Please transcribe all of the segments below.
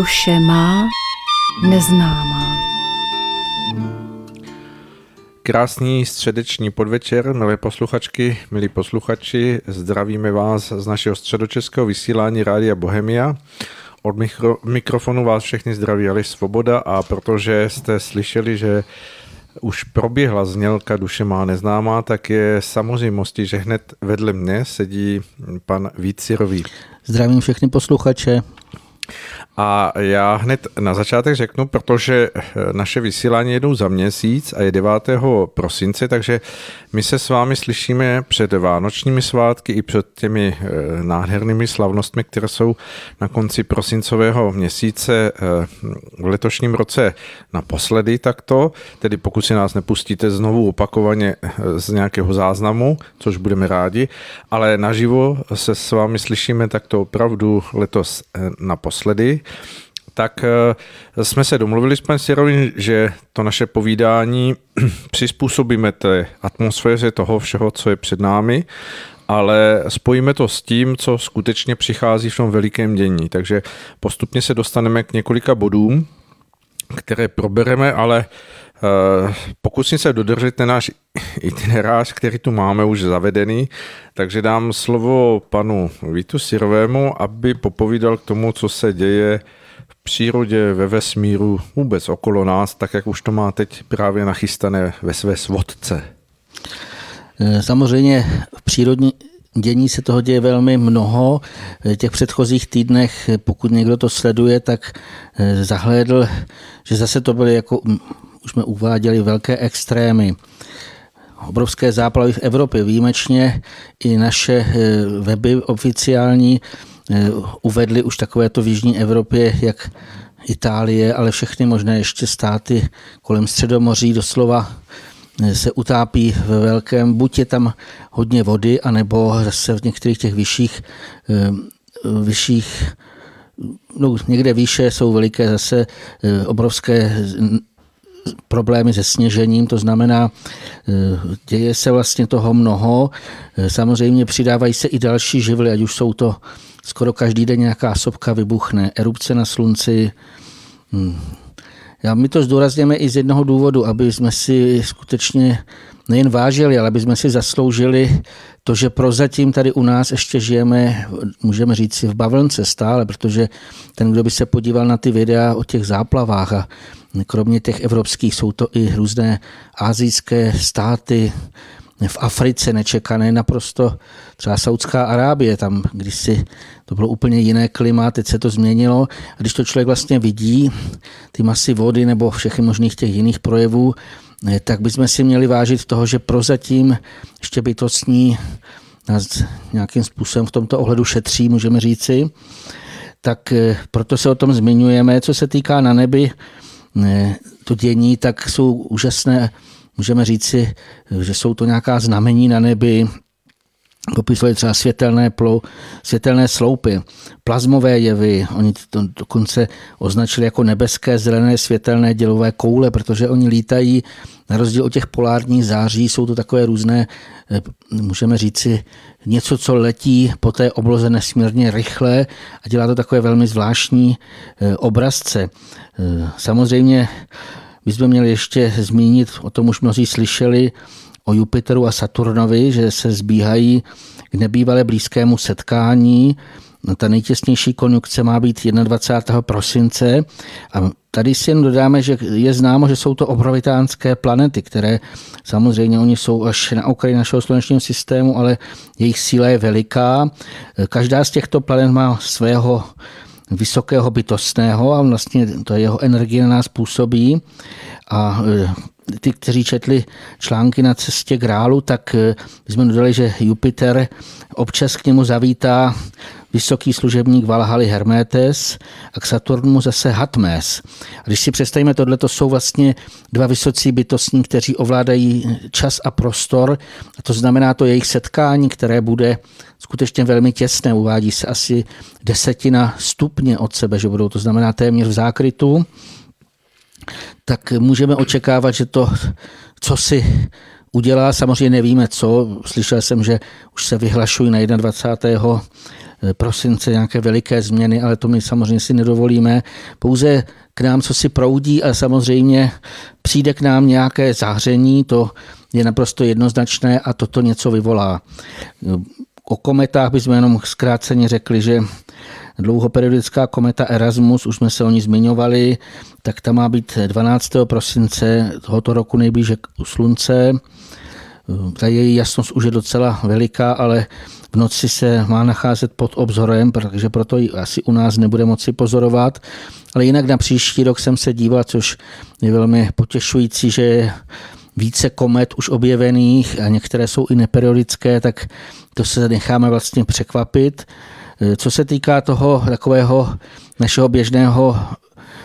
Duše má neznámá. Krásný středeční podvečer, milé posluchačky, milí posluchači, zdravíme vás z našeho středočeského vysílání Rádia Bohemia. Od mikro, mikrofonu vás všechny zdraví Ali Svoboda a protože jste slyšeli, že už proběhla znělka Duše má neznámá, tak je samozřejmostí, že hned vedle mne sedí pan Vícirový. Zdravím všechny posluchače. A já hned na začátek řeknu, protože eh, naše vysílání jedou za měsíc a je 9. prosince, takže my se s vámi slyšíme před vánočními svátky i před těmi eh, nádhernými slavnostmi, které jsou na konci prosincového měsíce eh, v letošním roce naposledy takto, tedy pokud si nás nepustíte znovu opakovaně z nějakého záznamu, což budeme rádi, ale naživo se s vámi slyšíme takto opravdu letos naposledy tak eh, jsme se domluvili s panem Sirovým, že to naše povídání přizpůsobíme té atmosféře toho všeho, co je před námi, ale spojíme to s tím, co skutečně přichází v tom velikém dění. Takže postupně se dostaneme k několika bodům, které probereme, ale eh, pokusím se dodržet ten náš itinerář, který tu máme už zavedený, takže dám slovo panu Vítu Sirovému, aby popovídal k tomu, co se děje přírodě, ve vesmíru, vůbec okolo nás, tak jak už to má teď právě nachystané ve své svodce? Eh, samozřejmě v přírodní dění se toho děje velmi mnoho. V těch předchozích týdnech, pokud někdo to sleduje, tak eh, zahlédl, že zase to byly, jako už jsme uváděli, velké extrémy obrovské záplavy v Evropě. Výjimečně i naše eh, weby oficiální Eh, uvedli už takovéto v Jižní Evropě, jak Itálie, ale všechny možné ještě státy kolem Středomoří doslova eh, se utápí ve velkém, buď je tam hodně vody, anebo zase v některých těch vyšších, vyšších no, někde výše jsou veliké zase obrovské problémy se sněžením, to znamená, děje se vlastně toho mnoho. Samozřejmě přidávají se i další živly, ať už jsou to skoro každý den nějaká sopka vybuchne, erupce na slunci. Hmm. Já my to zdůrazněme i z jednoho důvodu, aby jsme si skutečně nejen vážili, ale aby jsme si zasloužili to, že prozatím tady u nás ještě žijeme, můžeme říct si v bavlnce stále, protože ten, kdo by se podíval na ty videa o těch záplavách a kromě těch evropských jsou to i různé azijské státy, v Africe nečekané naprosto třeba Saudská Arábie, tam když si to bylo úplně jiné klima, teď se to změnilo a když to člověk vlastně vidí, ty masy vody nebo všechny možných těch jiných projevů, eh, tak bychom si měli vážit toho, že prozatím ještě bytostní nás nějakým způsobem v tomto ohledu šetří, můžeme říci. Tak eh, proto se o tom zmiňujeme. Co se týká na nebi, to dění, tak jsou úžasné. Můžeme říci, že jsou to nějaká znamení na nebi, popisovali třeba světelné, plou, světelné sloupy, plazmové jevy, oni to dokonce označili jako nebeské zelené světelné dělové koule, protože oni lítají na rozdíl od těch polárních září, jsou to takové různé, eh, můžeme říci, něco, co letí po té obloze nesmírně rychle a dělá to takové velmi zvláštní eh, obrazce. Eh, samozřejmě my jsme měli ještě zmínit, o tom už mnozí slyšeli, o Jupiteru a Saturnovi, že se zbíhají k nebývalé blízkému setkání. No, ta nejtěsnější konjunkce má být 21. prosince a tady si jen dodáme, že je známo, že jsou to obrovitánské planety, které samozřejmě oni jsou až na okraji našeho slunečního systému, ale jejich síla je veliká. Každá z těchto planet má svého vysokého bytostného a vlastně to jeho energie na nás působí. A e, ty, kteří četli články na cestě Grálu, tak e, jsme dodali, že Jupiter občas k němu zavítá vysoký služebník Valhaly Hermetes a k Saturnu zase Hatmes. A když si představíme tohle, to jsou vlastně dva vysocí bytostní, kteří ovládají čas a prostor. A to znamená to jejich setkání, které bude skutečně velmi těsné. Uvádí se asi desetina stupně od sebe, že budou to znamená téměř v zákrytu tak můžeme očekávat, že to, co si udělá. Samozřejmě nevíme co. Slyšel jsem, že už se vyhlašují na 21 prosince nějaké veliké změny, ale to my samozřejmě si nedovolíme. Pouze k nám co si proudí a samozřejmě přijde k nám nějaké záření, to je naprosto jednoznačné a toto něco vyvolá. O kometách bychom jenom zkráceně řekli, že dlouhoperiodická kometa Erasmus, už jsme se o ní zmiňovali, tak ta má být 12. prosince tohoto roku nejblíže u Slunce. Ta její jasnost už je docela veliká, ale v noci se má nacházet pod obzorem, protože proto ji asi u nás nebude moci pozorovat. Ale jinak na příští rok jsem se díval, což je velmi potěšující, že je více komet už objevených a některé jsou i neperiodické, tak to se necháme vlastně překvapit. Co se týká toho takového našeho běžného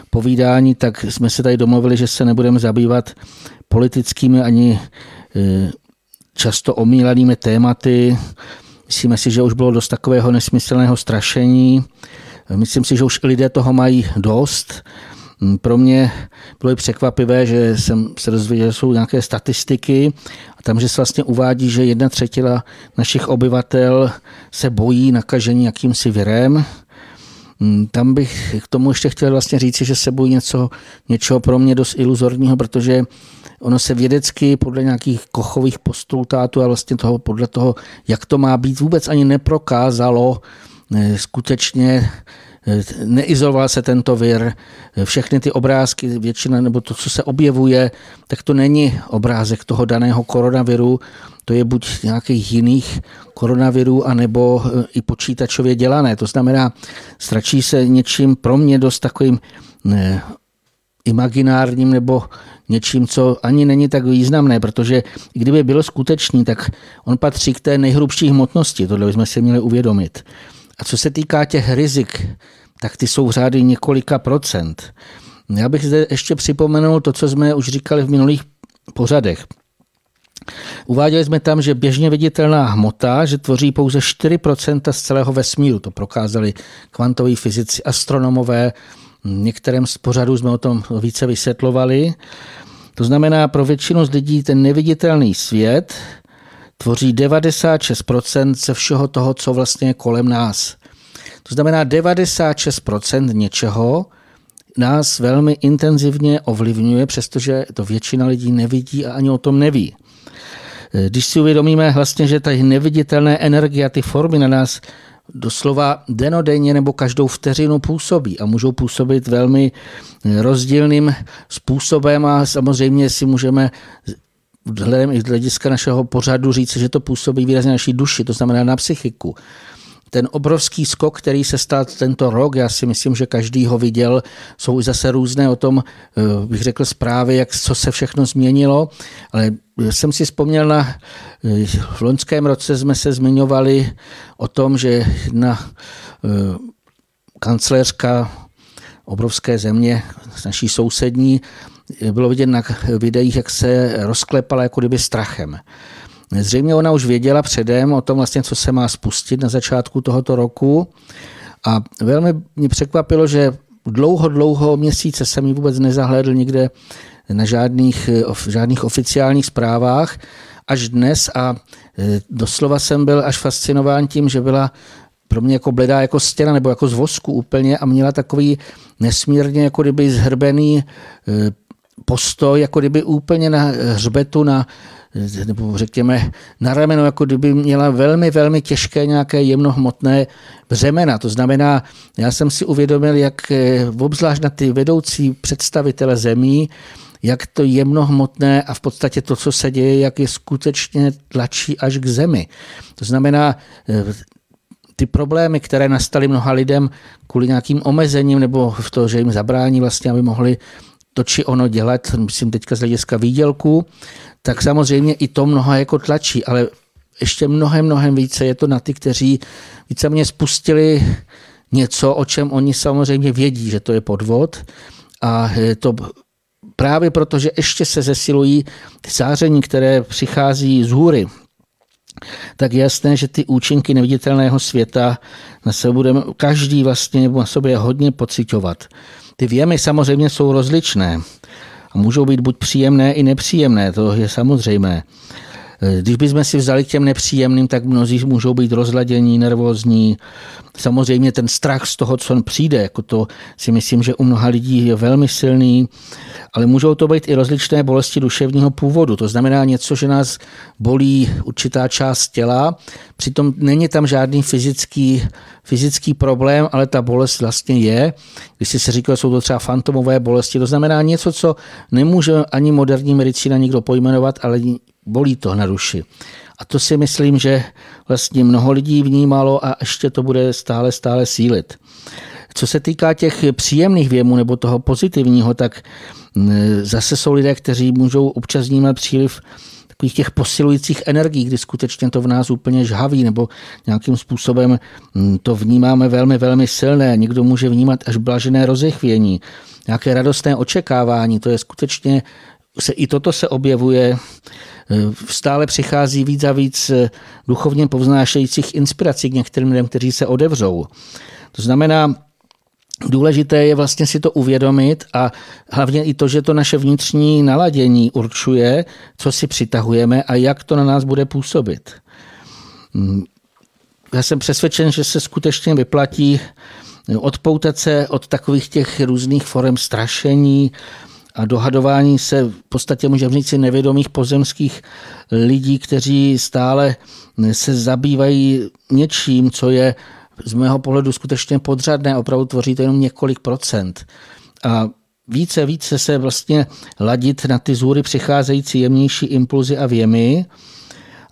povídání, tak jsme se tady domluvili, že se nebudeme zabývat politickými ani e, často omílanými tématy. Myslíme si, že už bylo dost takového nesmyslného strašení. Myslím si, že už lidé toho mají dost. Pro mě bylo i překvapivé, že jsem se dozvěděl, že jsou nějaké statistiky a tam, že se vlastně uvádí, že jedna třetina našich obyvatel se bojí nakažení jakýmsi virem. Tam bych k tomu ještě chtěl vlastně říci, že se bojí něco, něčeho pro mě dost iluzorního, protože ono se vědecky podle nějakých kochových postultátů a vlastně toho, podle toho, jak to má být, vůbec ani neprokázalo eh, skutečně neizoloval se tento vir, všechny ty obrázky, většina nebo to, co se objevuje, tak to není obrázek toho daného koronaviru, to je buď nějakých jiných koronavirů, anebo eh, i počítačově dělané. To znamená, stračí se něčím pro mě dost takovým ne, imaginárním nebo něčím, co ani není tak významné, protože kdyby byl skutečný, tak on patří k té nejhrubší hmotnosti, tohle bychom si měli uvědomit. A co se týká těch rizik, tak ty jsou v řády několika procent. Já bych zde ještě připomenul to, co jsme už říkali v minulých pořadech. Uváděli jsme tam, že běžně viditelná hmota, že tvoří pouze 4% z celého vesmíru. To prokázali kvantoví fyzici, astronomové, některém z pořadů jsme o tom více vysvětlovali. To znamená, pro většinu z lidí ten neviditelný svět tvoří 96% ze všeho toho, co vlastně je kolem nás. To znamená, 96% něčeho nás velmi intenzivně ovlivňuje, přestože to většina lidí nevidí a ani o tom neví. Když si uvědomíme vlastně, že tady neviditelné energie a ty formy na nás doslova denodenně nebo každou vteřinu působí a můžou působit velmi rozdílným způsobem a samozřejmě si můžeme vzhledem i z hlediska našeho pořadu říct, že to působí výrazně naší duši, to znamená na psychiku. Ten obrovský skok, který se stal tento rok, já si myslím, že každý ho viděl, jsou zase různé o tom, eh, bych řekl, zprávy, jak, co se všechno změnilo, ale jsem si vzpomněl na, eh, v loňském roce jsme se zmiňovali o tom, že jedna eh, kancléřka obrovské země, naší sousední, bylo vidět na videích, jak se rozklepala jako kdyby strachem. Zřejmě ona už věděla předem o tom, vlastně, co se má spustit na začátku tohoto roku. A velmi mě překvapilo, že dlouho, dlouho měsíce jsem ji vůbec nezahledl nikde na žádných, žádných oficiálních zprávách až dnes a e, doslova jsem byl až fascinován tím, že byla pro mě jako bledá jako stěna nebo jako z vosku úplně a měla takový nesmírně jako kdyby zhrbený e, postoj, jako kdyby úplně na hřbetu, na nebo řekněme na rameno, jako kdyby měla velmi, velmi těžké nějaké jemnohmotné břemena. To znamená, já jsem si uvědomil, jak eh, obzvlášť na ty vedoucí představitele zemí, jak to jemnohmotné a v podstatě to, co se děje, jak je skutečně tlačí až k zemi. To znamená, eh, ty problémy, které nastaly mnoha lidem kvůli nějakým omezením nebo v to, že jim zabrání vlastně, aby mohli to či ono dělat, myslím teďka z hlediska výdělku, tak samozřejmě i to mnoha jako tlačí, ale ještě mnohem, mnohem více je to na ty, kteří víceméně spustili něco, o čem oni samozřejmě vědí, že to je podvod a je to právě proto, že ještě se zesilují ty záření, které přichází z hůry, tak je jasné, že ty účinky neviditelného světa na sebe budeme každý vlastně nebo na sobě hodně pocitovat. Ty věmy samozřejmě jsou rozličné A můžou být buď příjemné i nepříjemné, to je samozřejmé. Když bychom si vzali k těm nepříjemným, tak mnozí můžou být rozladění, nervózní. Samozřejmě ten strach z toho, co přijde, jako to si myslím, že u mnoha lidí je velmi silný, ale můžou to být i rozličné bolesti duševního původu. To znamená něco, že nás bolí určitá část těla, přitom není tam žádný fyzický, fyzický problém, ale ta bolest vlastně je. Když si se říkal, jsou to třeba fantomové bolesti, to znamená něco, co nemůže ani moderní medicína nikdo pojmenovat, ale bolí to na duši. A to si myslím, že vlastně mnoho lidí vnímalo a ještě to bude stále, stále sílit. Co se týká těch příjemných věmů nebo toho pozitivního, tak zase jsou lidé, kteří můžou občas vnímat příliv takových těch posilujících energií, kdy skutečně to v nás úplně žhaví nebo nějakým způsobem to vnímáme velmi, velmi silné. Někdo může vnímat až blažené rozechvění, nějaké radostné očekávání. To je skutečně, se, i toto se objevuje Stále přichází víc a víc eh, duchovně povznášejících inspirací k některým lidem, kteří se odevřou. To znamená, Důležité je vlastně si to uvědomit a hlavně i to, že to naše vnitřní naladění určuje, co si přitahujeme a jak to na nás bude působit. Hmm. Já jsem přesvědčen, že se skutečně vyplatí odpoutat se od takových těch různých forem strašení, a dohadování se v podstatě můžeme říct si nevědomých pozemských lidí, kteří stále se zabývají něčím, co je z mého pohledu skutečně podřadné, opravdu tvoří to jenom několik procent. A více, více se vlastně ladit na ty zůry přicházející jemnější impulzy a věmy.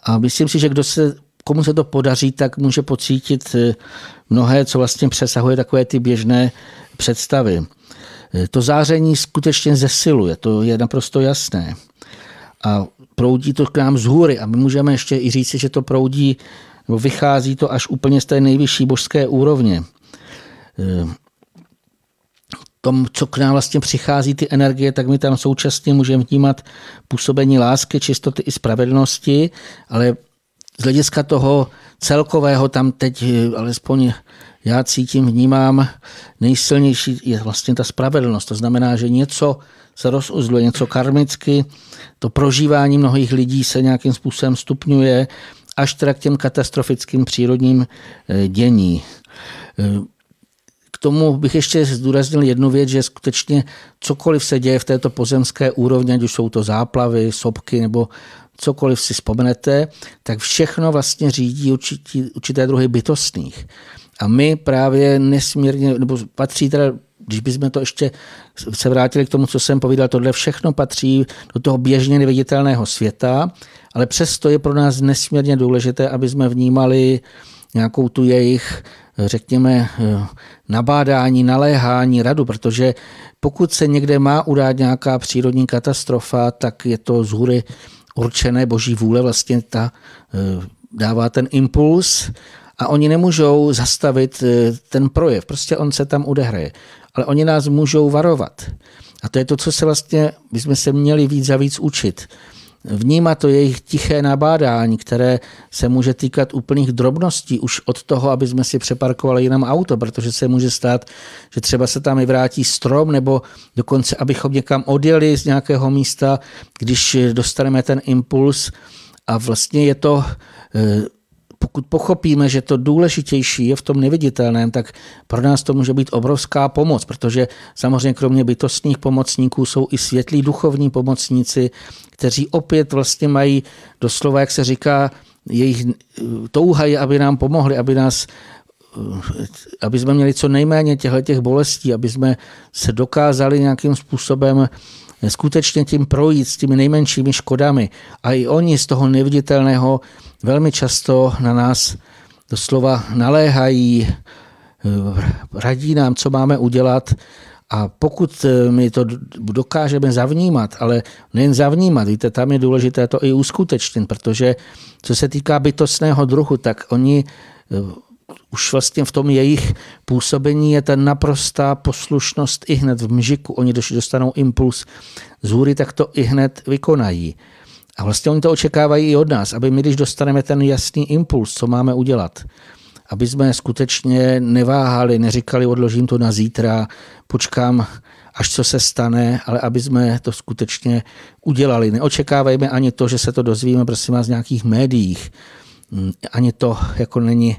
A myslím si, že kdo se, komu se to podaří, tak může pocítit mnohé, co vlastně přesahuje takové ty běžné představy. To záření skutečně zesiluje, to je naprosto jasné. A proudí to k nám z hůry a my můžeme ještě i říci, že to proudí, nebo vychází to až úplně z té nejvyšší božské úrovně. E, tom, co k nám vlastně přichází ty energie, tak my tam současně můžeme vnímat působení lásky, čistoty i spravedlnosti, ale z hlediska toho celkového tam teď alespoň já cítím, vnímám, nejsilnější je vlastně ta spravedlnost. To znamená, že něco se rozuzluje, něco karmicky, to prožívání mnohých lidí se nějakým způsobem stupňuje až teda k těm katastrofickým přírodním eh, dění. Eh, k tomu bych ještě zdůraznil jednu věc, že skutečně cokoliv se děje v této pozemské úrovni, ať už jsou to záplavy, sopky nebo cokoliv si vzpomenete, tak všechno vlastně řídí určitý, určité druhy bytostných. A my právě nesmírně, nebo patří teda, když bychom to ještě se vrátili k tomu, co jsem povídal, tohle všechno patří do toho běžně neviditelného světa, ale přesto je pro nás nesmírně důležité, aby jsme vnímali nějakou tu jejich, řekněme, nabádání, naléhání, radu, protože pokud se někde má udát nějaká přírodní katastrofa, tak je to z hůry určené boží vůle, vlastně ta eh, dává ten impuls a oni nemůžou zastavit eh, ten projev, prostě on se tam odehraje. Ale oni nás můžou varovat. A to je to, co se vlastně, bychom se měli víc a víc učit. Vnímat to jejich tiché nabádání, které se může týkat úplných drobností, už od toho, aby jsme si přeparkovali jinam auto, protože se může stát, že třeba se tam i vrátí strom, nebo dokonce, abychom někam odjeli z nějakého místa, když dostaneme ten impuls a vlastně je to eh, pokud pochopíme, že to důležitější je v tom neviditelném, tak pro nás to může být obrovská pomoc, protože samozřejmě kromě bytostních pomocníků jsou i světlí duchovní pomocníci, kteří opět vlastně mají doslova, jak se říká, jejich touha je, aby nám pomohli, aby nás aby jsme měli co nejméně těchto těch bolestí, aby jsme se dokázali nějakým způsobem skutečně tím projít s těmi nejmenšími škodami. A i oni z toho neviditelného velmi často na nás doslova naléhají, radí nám, co máme udělat a pokud my to dokážeme zavnímat, ale nejen zavnímat, víte, tam je důležité to i uskutečnit, protože co se týká bytostného druhu, tak oni už vlastně v tom jejich působení je ta naprostá poslušnost i hned v mžiku. Oni, když dostanou impuls z hůry, tak to i hned vykonají. A vlastně oni to očekávají i od nás, aby my, když dostaneme ten jasný impuls, co máme udělat, aby jsme skutečně neváhali, neříkali, odložím to na zítra, počkám, až co se stane, ale aby jsme to skutečně udělali. Neočekávejme ani to, že se to dozvíme, prosím vás, z nějakých médiích. Ani to jako není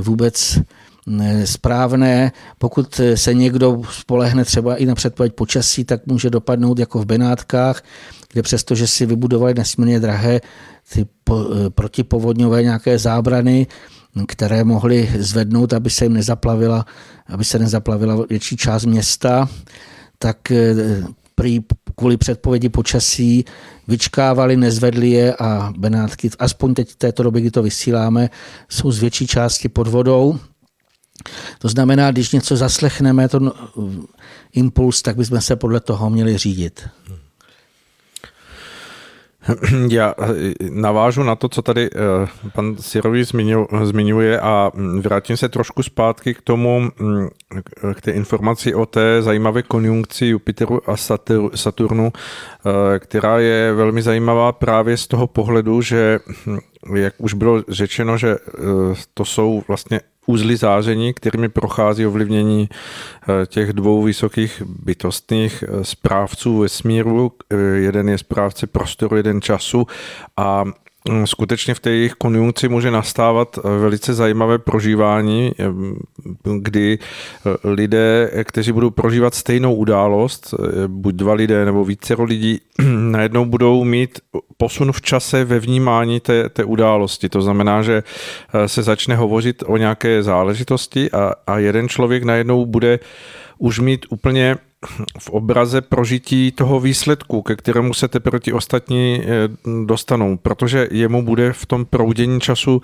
vůbec mm, správné. Pokud se někdo spolehne třeba i na předpověď počasí, tak může dopadnout jako v Benátkách, kde přesto, že si vybudovali nesmírně drahé ty eh, protipovodňové nějaké zábrany, které mohly zvednout, aby se jim nezaplavila, aby se nezaplavila větší část města, tak eh, prý kvůli předpovědi počasí vyčkávali, nezvedli je a Benátky, aspoň teď v této době, kdy to vysíláme, jsou z větší části pod vodou. To znamená, když něco zaslechneme, to impuls, tak bychom se podle toho měli řídit. Já eh, navážu na to, co tady eh, pan Sirový zmiňuje a mm, vrátím se trošku zpátky k tomu, mm, k té informaci o té zajímavé konjunkci Jupiteru a Saturnu, eh, která je velmi zajímavá právě z toho pohledu, že hm, jak už bylo řečeno, že to jsou vlastně uzly záření, kterými prochází ovlivnění eh, těch dvou vysokých bytostných eh, správců vesmíru. Eh, jeden je správce prostoru, jeden času a skutečně v té jejich konjunkci může nastávat eh, velice zajímavé prožívání, eh, kdy eh, lidé, kteří budou prožívat stejnou událost, buď dva lidé nebo více lidí, najednou budou mít posun v čase ve vnímání té, té události. To znamená, že se začne hovořit o nějaké záležitosti a, a jeden člověk najednou bude už mít úplně v obraze prožití toho výsledku, ke kterému se teprve ti ostatní eh, dostanou, protože jemu bude v tom proudění času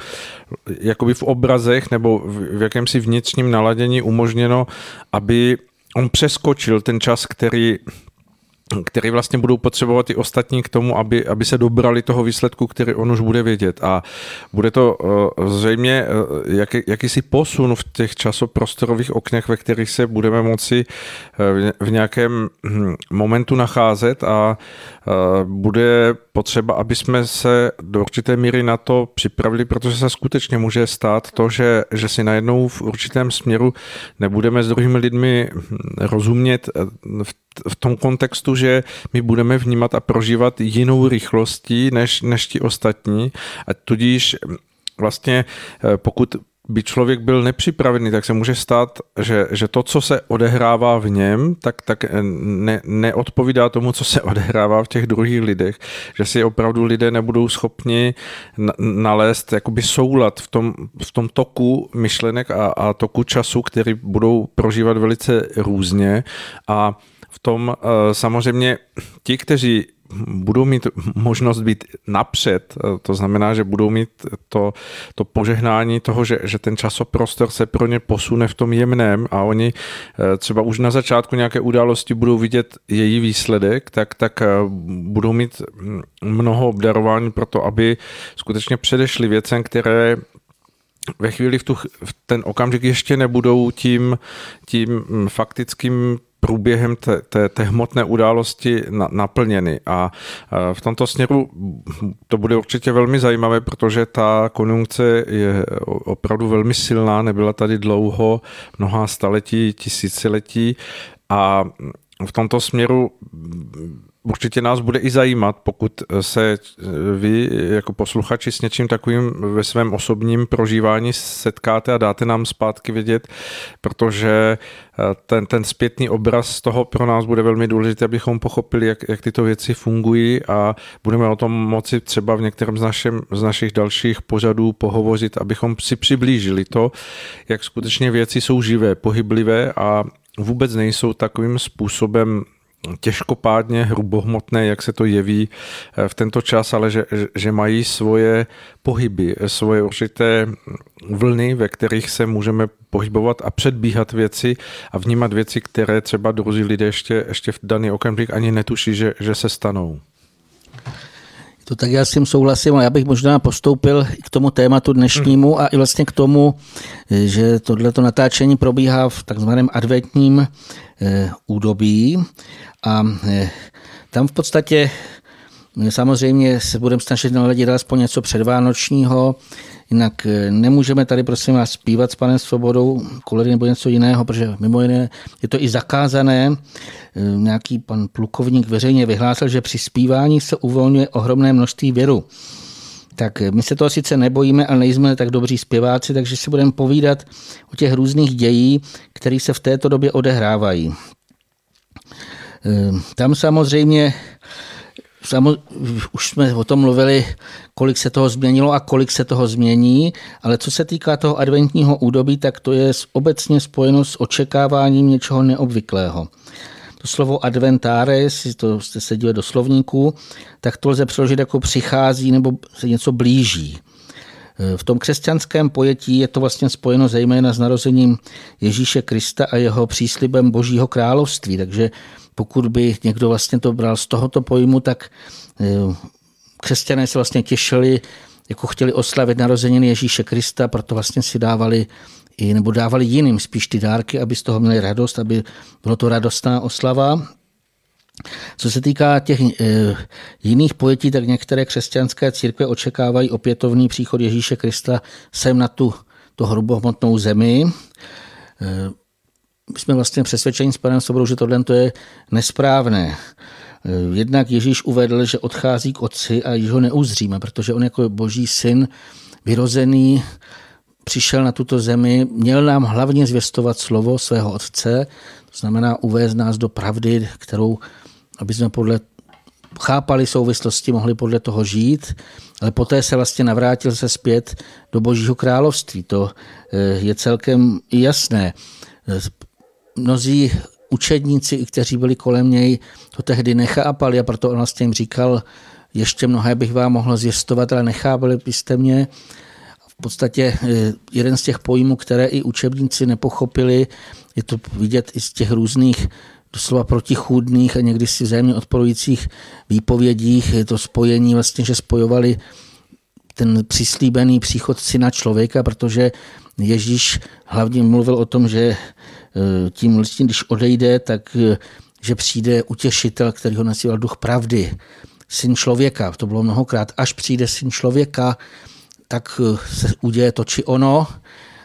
jakoby v obrazech nebo v jakémsi vnitřním naladění umožněno, aby on přeskočil ten čas, který který vlastně budou potřebovat i ostatní k tomu, aby, aby se dobrali toho výsledku, který on už bude vědět. A bude to uh, zřejmě uh, jak, jakýsi posun v těch časoprostorových oknech, ve kterých se budeme moci uh, v nějakém hm, momentu nacházet a bude potřeba, aby jsme se do určité míry na to připravili, protože se skutečně může stát to, že, že si najednou v určitém směru nebudeme s druhými lidmi hm, rozumět v v tom kontextu, že my budeme vnímat a prožívat jinou rychlostí než, než ti ostatní. A tudíž vlastně eh, pokud by člověk byl nepřipravený, tak se může stát, že, že to, co se odehrává v něm, tak, tak ne, neodpovídá tomu, co se odehrává v těch druhých lidech, že si opravdu lidé nebudou schopni nalézt jakoby soulad v tom, v tom toku myšlenek a, a toku času, který budou prožívat velice různě. A v tom eh, samozřejmě ti, kteří budou mít možnost být napřed, eh, to znamená, že budou mít to, to požehnání toho, že, že ten časoprostor se pro ně posune v tom jemném a oni eh, třeba už na začátku nějaké události budou vidět její výsledek, tak, tak budou mít hm, mnoho obdarování pro to, aby skutečně předešli věcem, které ve chvíli v, tu, v ten okamžik ještě nebudou tím, tím hm, faktickým průběhem té, té, té hmotné události na, naplněny. A v tomto směru to bude určitě velmi zajímavé, protože ta konjunkce je opravdu velmi silná, nebyla tady dlouho, mnoha staletí, tisíciletí a v tomto směru určitě nás bude i zajímat, pokud se vy jako posluchači s něčím takovým ve svém osobním prožívání setkáte a dáte nám zpátky vědět, protože ten, ten zpětný obraz toho pro nás bude velmi důležitý, abychom pochopili, jak, jak tyto věci fungují a budeme o tom moci třeba v některém z, našem, z našich dalších pořadů pohovořit, abychom si přiblížili to, jak skutečně věci jsou živé, pohyblivé a vůbec nejsou takovým způsobem těžkopádně hrubohmotné, jak se to jeví eh, v tento čas, ale že, že mají svoje pohyby, svoje určité vlny, ve kterých se můžeme pohybovat a předbíhat věci a vnímat věci, které třeba druzí lidé ještě, ještě v daný okamžik ani netuší, že, že se stanou. To tak já s tím souhlasím a já bych možná postoupil k tomu tématu dnešnímu a i vlastně k tomu, že tohleto natáčení probíhá v takzvaném adventním eh, údobí. A eh, tam v podstatě samozřejmě se budeme snažit naladit alespoň něco předvánočního, jinak eh, nemůžeme tady prosím vás zpívat s panem Svobodou koledy nebo něco jiného, protože mimo jiné je to i zakázané. Eh, nějaký pan plukovník veřejně vyhlásil, že při zpívání se uvolňuje ohromné množství věru. Tak my se toho sice nebojíme, ale nejsme tak dobří zpěváci, takže si budeme povídat o těch různých dějí, které se v této době odehrávají. Tam samozřejmě, samo, už jsme o tom mluvili, kolik se toho změnilo a kolik se toho změní, ale co se týká toho adventního údobí, tak to je obecně spojeno s očekáváním něčeho neobvyklého. To slovo adventáre, jestli to jste se dívali do slovníku, tak to lze přeložit jako přichází nebo se něco blíží. V tom křesťanském pojetí je to vlastně spojeno zejména s narozením Ježíše Krista a jeho příslibem Božího království. Takže pokud by někdo vlastně to bral z tohoto pojmu, tak eh, křesťané se vlastně těšili, jako chtěli oslavit narozeniny Ježíše Krista, proto vlastně si dávali i, nebo dávali jiným spíš ty dárky, aby z toho měli radost, aby bylo to radostná oslava. Co se týká těch e, jiných pojetí, tak některé křesťanské církve očekávají opětovný příchod Ježíše Krista sem na tu, tu hrubohmotnou zemi. E, my jsme vlastně přesvědčeni s panem Sobrou, že tohle je nesprávné. E, jednak Ježíš uvedl, že odchází k otci a již ho neuzříme, protože on jako boží syn vyrozený přišel na tuto zemi, měl nám hlavně zvěstovat slovo svého otce, to znamená uvést nás do pravdy, kterou, aby jsme podle chápali souvislosti, mohli podle toho žít, ale poté se vlastně navrátil se zpět do Božího království. To eh, je celkem jasné. Mnozí učedníci, kteří byli kolem něj, to tehdy nechápali a proto on vlastně jim říkal, ještě mnohé bych vám mohl zvěstovat, ale nechápali byste mě podstatě eh, jeden z těch pojmů, které i učebníci nepochopili, je to vidět i z těch různých doslova protichůdných a někdy si vzájemně odporujících výpovědích. Je to spojení vlastně, že spojovali ten přislíbený příchod syna člověka, protože Ježíš hlavně mluvil o tom, že tím vlastně, když odejde, tak eh, že přijde utěšitel, který ho nazýval duch pravdy, syn člověka. To bylo mnohokrát. Až přijde syn člověka, tak eh, se uděje to či ono.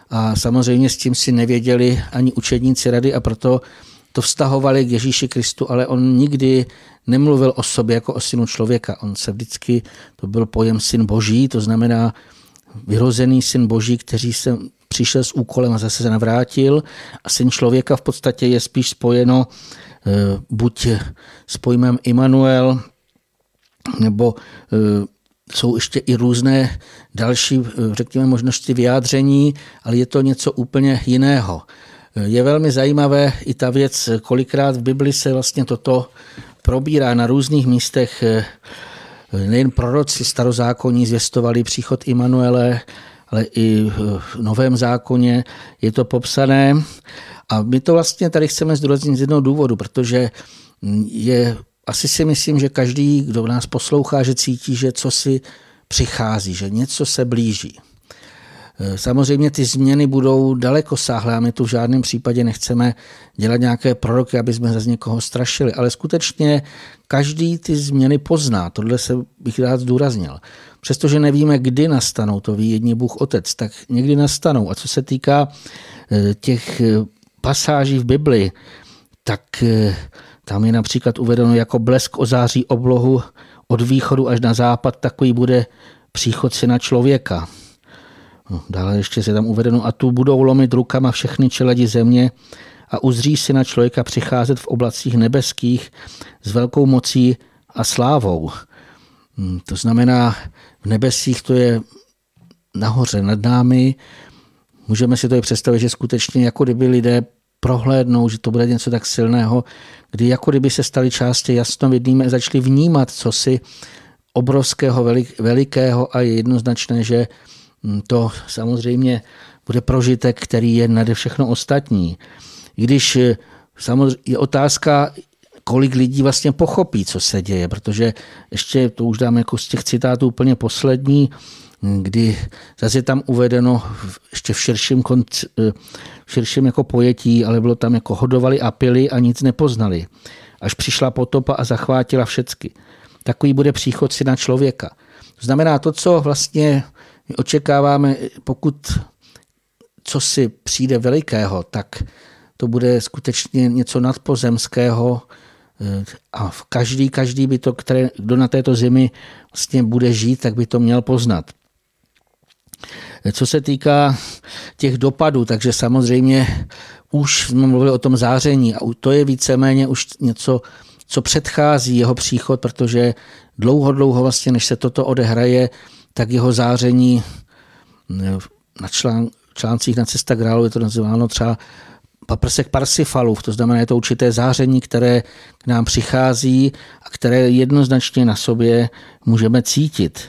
A samozřejmě s tím si nevěděli ani učedníci rady a proto to vztahovali k Ježíši Kristu, ale on nikdy nemluvil o sobě jako o synu člověka. On se vždycky, to byl pojem syn boží, to znamená vyrozený syn boží, který se přišel s úkolem a zase se navrátil. A syn člověka v podstatě je spíš spojeno eh, buď s pojmem Immanuel, nebo eh, jsou ještě i různé další, řekněme, možnosti vyjádření, ale je to něco úplně jiného. Je velmi zajímavé i ta věc, kolikrát v Bibli se vlastně toto probírá na různých místech. Nejen proroci starozákonní zvěstovali příchod Immanuele, ale i v Novém zákoně je to popsané. A my to vlastně tady chceme zdůraznit z jednoho důvodu, protože je asi si myslím, že každý, kdo nás poslouchá, že cítí, že co si přichází, že něco se blíží. E, samozřejmě ty změny budou daleko sáhlé a my tu v žádném případě nechceme dělat nějaké proroky, aby jsme z někoho strašili, ale skutečně každý ty změny pozná. Tohle se bych rád zdůraznil. Přestože nevíme, kdy nastanou, to ví jední Bůh Otec, tak někdy nastanou. A co se týká e, těch e, pasáží v Bibli, tak tam je například uvedeno jako blesk ozáří oblohu od východu až na západ, takový bude příchod syna člověka. No, dále ještě se tam uvedeno, a tu budou lomit rukama všechny čeledi země a uzří syna člověka přicházet v oblacích nebeských s velkou mocí a slávou. Hmm, to znamená, v nebesích to je nahoře nad námi. Můžeme si to i představit, že skutečně jako kdyby lidé prohlédnou, že to bude něco tak silného, kdy jako kdyby se stali části jasnovidnými a začali vnímat co si obrovského, velikého a je jednoznačné, že hm, to samozřejmě bude prožitek, který je nade všechno ostatní. I když eh, samozřejmě je otázka, kolik lidí vlastně pochopí, co se děje, protože ještě to už dám jako z těch citátů úplně poslední, kdy zase je tam uvedeno ještě v širším, konc, v širším jako pojetí, ale bylo tam jako hodovali a pili a nic nepoznali. Až přišla potopa a zachvátila všecky. takový bude příchod syna člověka. To znamená to, co vlastně my očekáváme, pokud co si přijde velikého, tak to bude skutečně něco nadpozemského a každý, každý by to, které, kdo na této zemi vlastně bude žít, tak by to měl poznat. Co se týká těch dopadů, takže samozřejmě už jsme mluvili o tom záření a to je víceméně už něco, co předchází jeho příchod, protože dlouho, dlouho vlastně, než se toto odehraje, tak jeho záření na člán, článcích na cesta grálu je to nazýváno třeba paprsek Parsifalův, to znamená, je to určité záření, které k nám přichází a které jednoznačně na sobě můžeme cítit.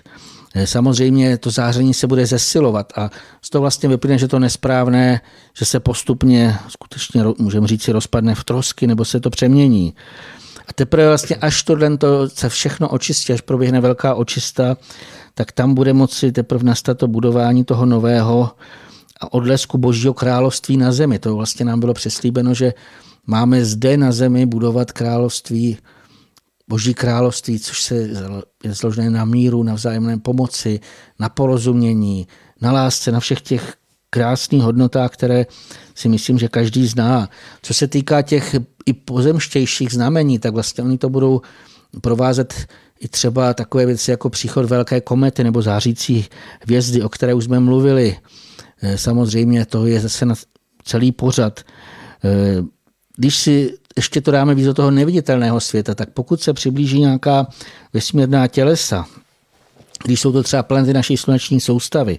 Eh, samozřejmě to záření se bude zesilovat a z toho vlastně vyplyne, že to nesprávné, že se postupně skutečně, můžeme říct rozpadne v trosky nebo se to přemění. A teprve vlastně až tohle to se všechno očistí, až proběhne velká očista, tak tam bude moci teprve nastat to budování toho nového a odlesku Božího království na zemi. To vlastně nám bylo přeslíbeno, že máme zde na zemi budovat království, Boží království, což se je zložené na míru, na vzájemné pomoci, na porozumění, na lásce, na všech těch krásných hodnotách, které si myslím, že každý zná. Co se týká těch i pozemštějších znamení, tak vlastně oni to budou provázet i třeba takové věci jako příchod velké komety nebo zářící hvězdy, o které už jsme mluvili. Eh, samozřejmě to je zase na celý pořad. Eh, když si ještě to dáme víc do toho neviditelného světa, tak pokud se přiblíží nějaká vesmírná tělesa, když jsou to třeba planety naší sluneční soustavy,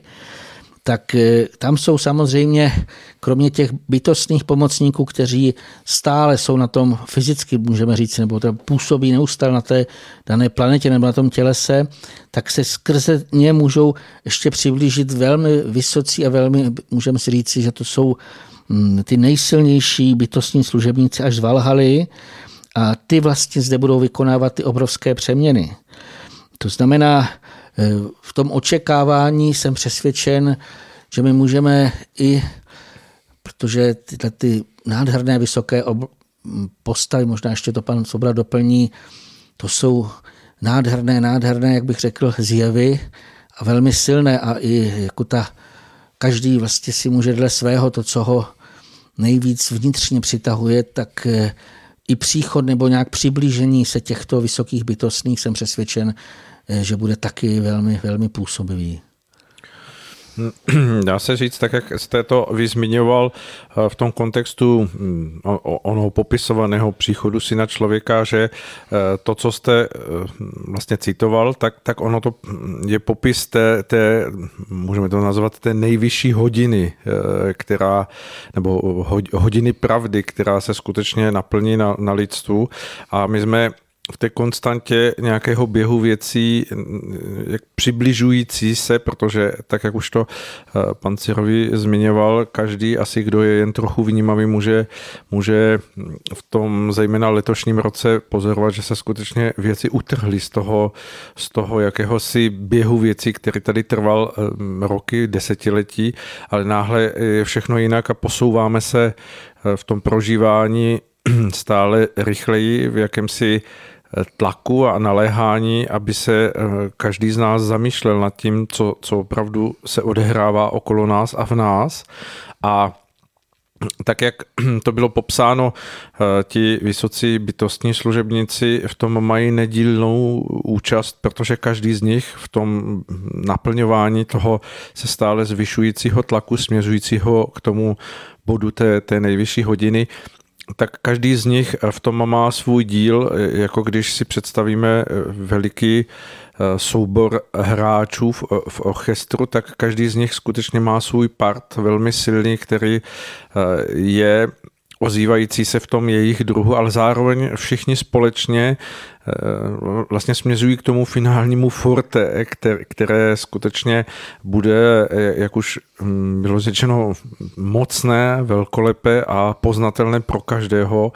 tak eh, tam jsou samozřejmě, kromě těch bytostných pomocníků, kteří stále jsou na tom fyzicky, můžeme říct, nebo to působí neustále na té dané planetě nebo na tom tělese, tak se skrze ně můžou ještě přiblížit velmi vysocí a velmi, můžeme si říct, že to jsou mm, ty nejsilnější bytostní služebníci až z Valhaly a ty vlastně zde budou vykonávat ty obrovské přeměny. To znamená, v tom očekávání jsem přesvědčen, že my můžeme i, protože tyhle ty nádherné vysoké postavy, možná ještě to pan Sobra doplní, to jsou nádherné, nádherné, jak bych řekl, zjevy a velmi silné a i jako ta, každý vlastně si může dle svého to, co ho nejvíc vnitřně přitahuje, tak eh, i příchod nebo nějak přiblížení se těchto vysokých bytostných jsem přesvědčen, Eh, že bude taky velmi, velmi působivý. Dá se říct, tak jak jste to vyzmiňoval eh, v tom kontextu hm, onoho popisovaného příchodu syna člověka, že eh, to, co jste vlastně citoval, tak, tak ono to hm, je popis té, té, můžeme to nazvat, té nejvyšší hodiny, která, nebo hodiny pravdy, která se skutečně naplní na, na lidstvu. A my jsme v té konstantě nějakého běhu věcí jak přibližující se, protože tak, jak už to eh, pan Cirovi zmiňoval, každý asi, kdo je jen trochu vnímavý, může, může v tom zejména letošním roce pozorovat, že se skutečně věci utrhly z toho, z toho jakéhosi běhu věcí, který tady trval eh, roky, desetiletí, ale náhle je všechno jinak a posouváme se eh, v tom prožívání stále rychleji v jakémsi tlaku a naléhání, aby se eh, každý z nás zamýšlel nad tím, co, co opravdu se odehrává okolo nás a v nás. A tak jak to bylo popsáno, eh, ti vysocí bytostní služebníci v tom mají nedílnou účast, protože každý z nich v tom naplňování toho se stále zvyšujícího tlaku směřujícího k tomu bodu té, té nejvyšší hodiny tak každý z nich v tom má svůj díl, jako když si představíme veliký eh, soubor hráčů v, v orchestru, tak každý z nich skutečně má svůj part velmi silný, který eh, je ozývající se v tom jejich druhu, ale zároveň všichni společně eh, vlastně směřují k tomu finálnímu forte, které skutečně bude, eh, jak už hm, bylo řečeno, mocné, velkolepé a poznatelné pro každého,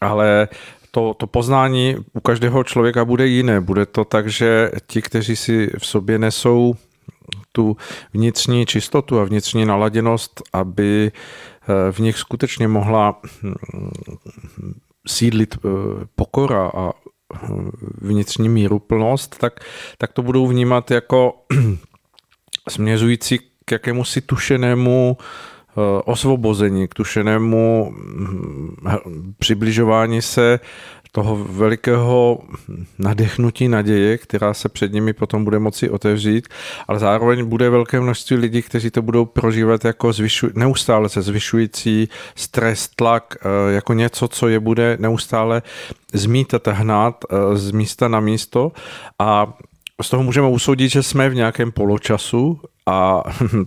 ale to, to poznání u každého člověka bude jiné. Bude to tak, že ti, kteří si v sobě nesou tu vnitřní čistotu a vnitřní naladěnost, aby Eh, v nich skutečně mohla hm, sídlit eh, pokora a vnitřní míruplnost, tak, tak to budou vnímat jako směřující k jakému si tušenému Eh, osvobození, k tušenému hm, přibližování se toho velikého nadechnutí naděje, která se před nimi potom bude moci otevřít, ale zároveň bude velké množství lidí, kteří to budou prožívat jako zvyšu, neustále se zvyšující stres, tlak, eh, jako něco, co je bude neustále zmítat a hnát eh, z místa na místo. A z toho můžeme usoudit, že jsme v nějakém poločasu a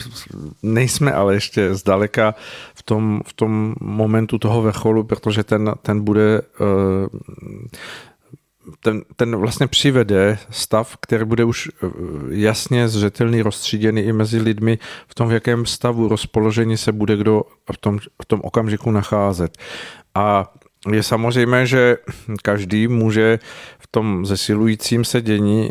nejsme ale ještě zdaleka tom, v tom momentu toho vrcholu, protože ten, ten bude eh, ten, ten vlastně přivede stav, který bude už eh, jasně zřetelný, rozstříděný i mezi lidmi v tom, v jakém stavu rozpoložení se bude kdo v tom, v tom okamžiku nacházet. A je samozřejmé, že každý může tom zesilujícím se dění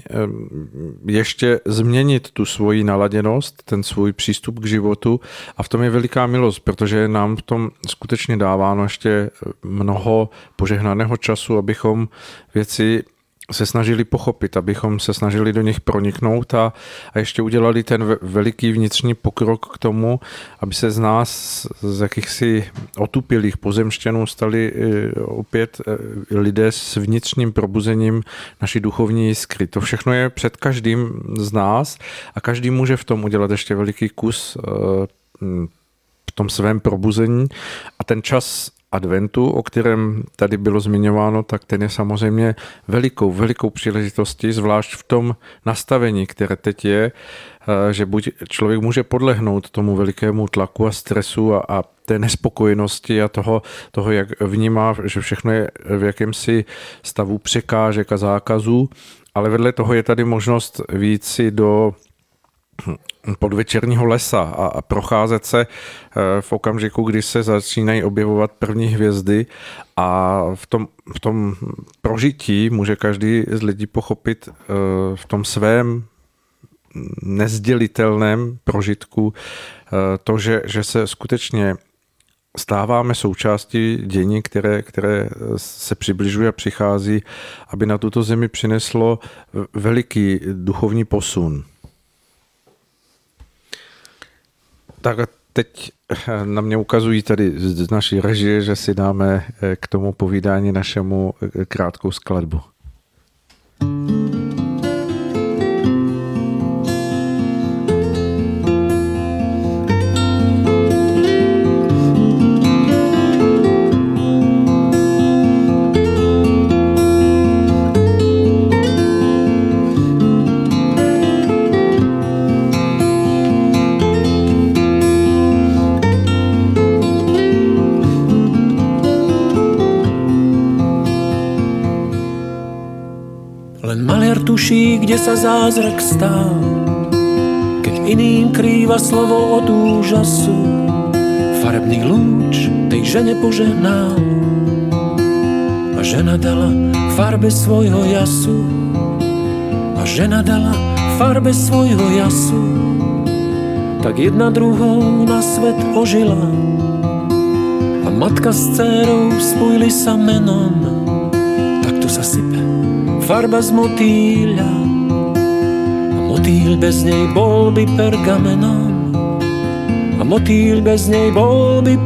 ještě změnit tu svoji naladěnost, ten svůj přístup k životu. A v tom je veliká milost, protože nám v tom skutečně dáváno ještě mnoho požehnaného času, abychom věci se snažili pochopit, abychom se snažili do nich proniknout a, a ještě udělali ten veliký vnitřní pokrok k tomu, aby se z nás, z jakýchsi otupilých pozemštěnů, stali e, opět e, lidé s vnitřním probuzením naší duchovní jiskry. To všechno je před každým z nás a každý může v tom udělat ještě veliký kus e, v tom svém probuzení a ten čas adventu, o kterém tady bylo zmiňováno, tak ten je samozřejmě velikou, velikou příležitostí, zvlášť v tom nastavení, které teď je, eh, že buď člověk může podlehnout tomu velikému tlaku a stresu a, a té nespokojenosti a toho, toho, jak vnímá, že všechno je v jakémsi stavu překážek a zákazů, ale vedle toho je tady možnost víc si do podvečerního lesa a procházet se eh, v okamžiku, kdy se začínají objevovat první hvězdy a v tom, v tom prožití může každý z lidí pochopit eh, v tom svém nezdělitelném prožitku eh, to, že, že se skutečně stáváme součástí dění, které, které se přibližuje a přichází, aby na tuto zemi přineslo veliký duchovní posun. Tak teď eh, na mě ukazují tady z naší režie, že si dáme eh, k tomu povídání našemu eh, krátkou skladbu. Tuší, kde sa zázrak stál. Keď iným krýva slovo od úžasu, farebný lúč tej žene požehnal. A žena dala farbe svojho jasu, a žena dala farbe svojho jasu, tak jedna druhou na svet ožila. A matka s dcerou spojili sa menom, tak to sa sype farba z motýľa a motýl bez nej bol by pergamenom. A motýl bez nej bol by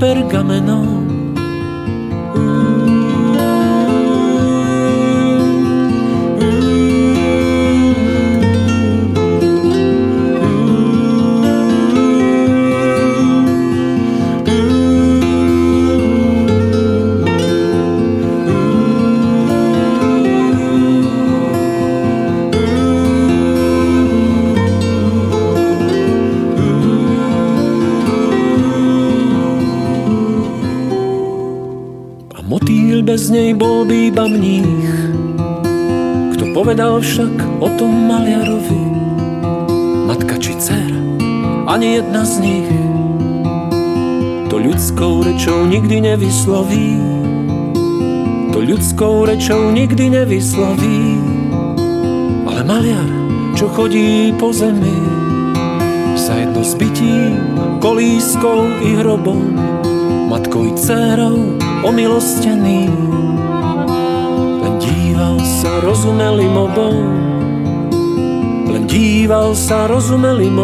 pergamenom nej bol by iba mních. Kto povedal však o tom maliarovi, matka či dcera, ani jedna z nich to ľudskou rečou nikdy nevysloví. To ľudskou rečou nikdy nevysloví. Ale maliar, čo chodí po zemi, sa jedno zbytí, kolískou i hrobom, matkou i dcerou omilostený, len díval sa, rozumel im obom. Len díval sa, rozumel im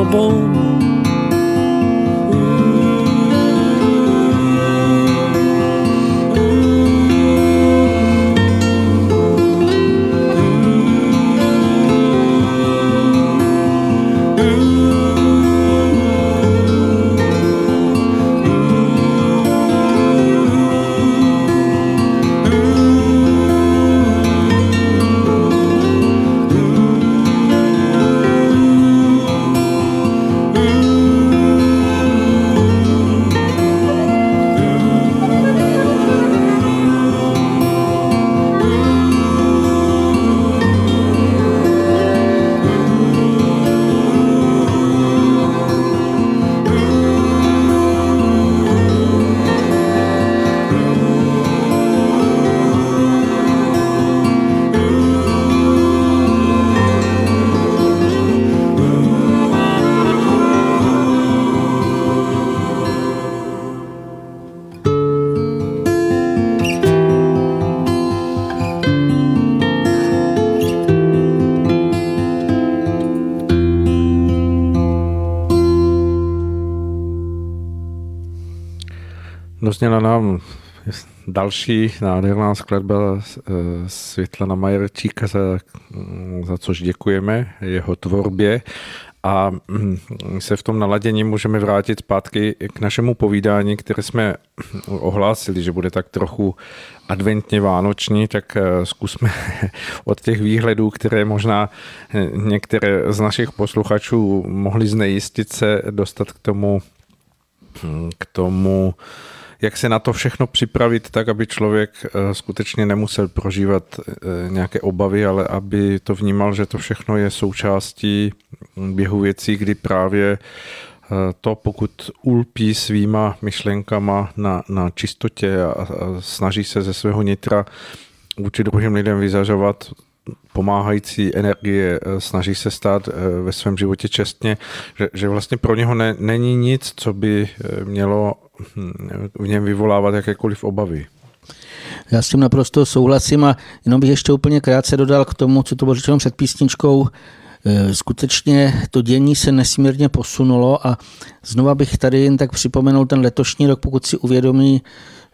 dozněla nám další nádherná skladba eh, Světlana Majerčíka, za, za což děkujeme jeho tvorbě. A mm, se v tom naladění můžeme vrátit zpátky k našemu povídání, které jsme ohlásili, že bude tak trochu adventně vánoční, tak eh, zkusme od těch výhledů, které možná eh, některé z našich posluchačů mohli znejistit se, dostat k tomu, k tomu jak se na to všechno připravit tak, aby člověk eh, skutečně nemusel prožívat eh, nějaké obavy, ale aby to vnímal, že to všechno je součástí běhu věcí, kdy právě eh, to, pokud ulpí svýma myšlenkama na, na čistotě a, a snaží se ze svého nitra vůči druhým lidem vyzařovat pomáhající energie, snaží se stát ve svém životě čestně, že, že vlastně pro něho ne, není nic, co by mělo v něm vyvolávat jakékoliv obavy. Já s tím naprosto souhlasím a jenom bych ještě úplně krátce dodal k tomu, co to bylo řečeno před písničkou. E, skutečně to dění se nesmírně posunulo a znova bych tady jen tak připomenul ten letošní rok, pokud si uvědomí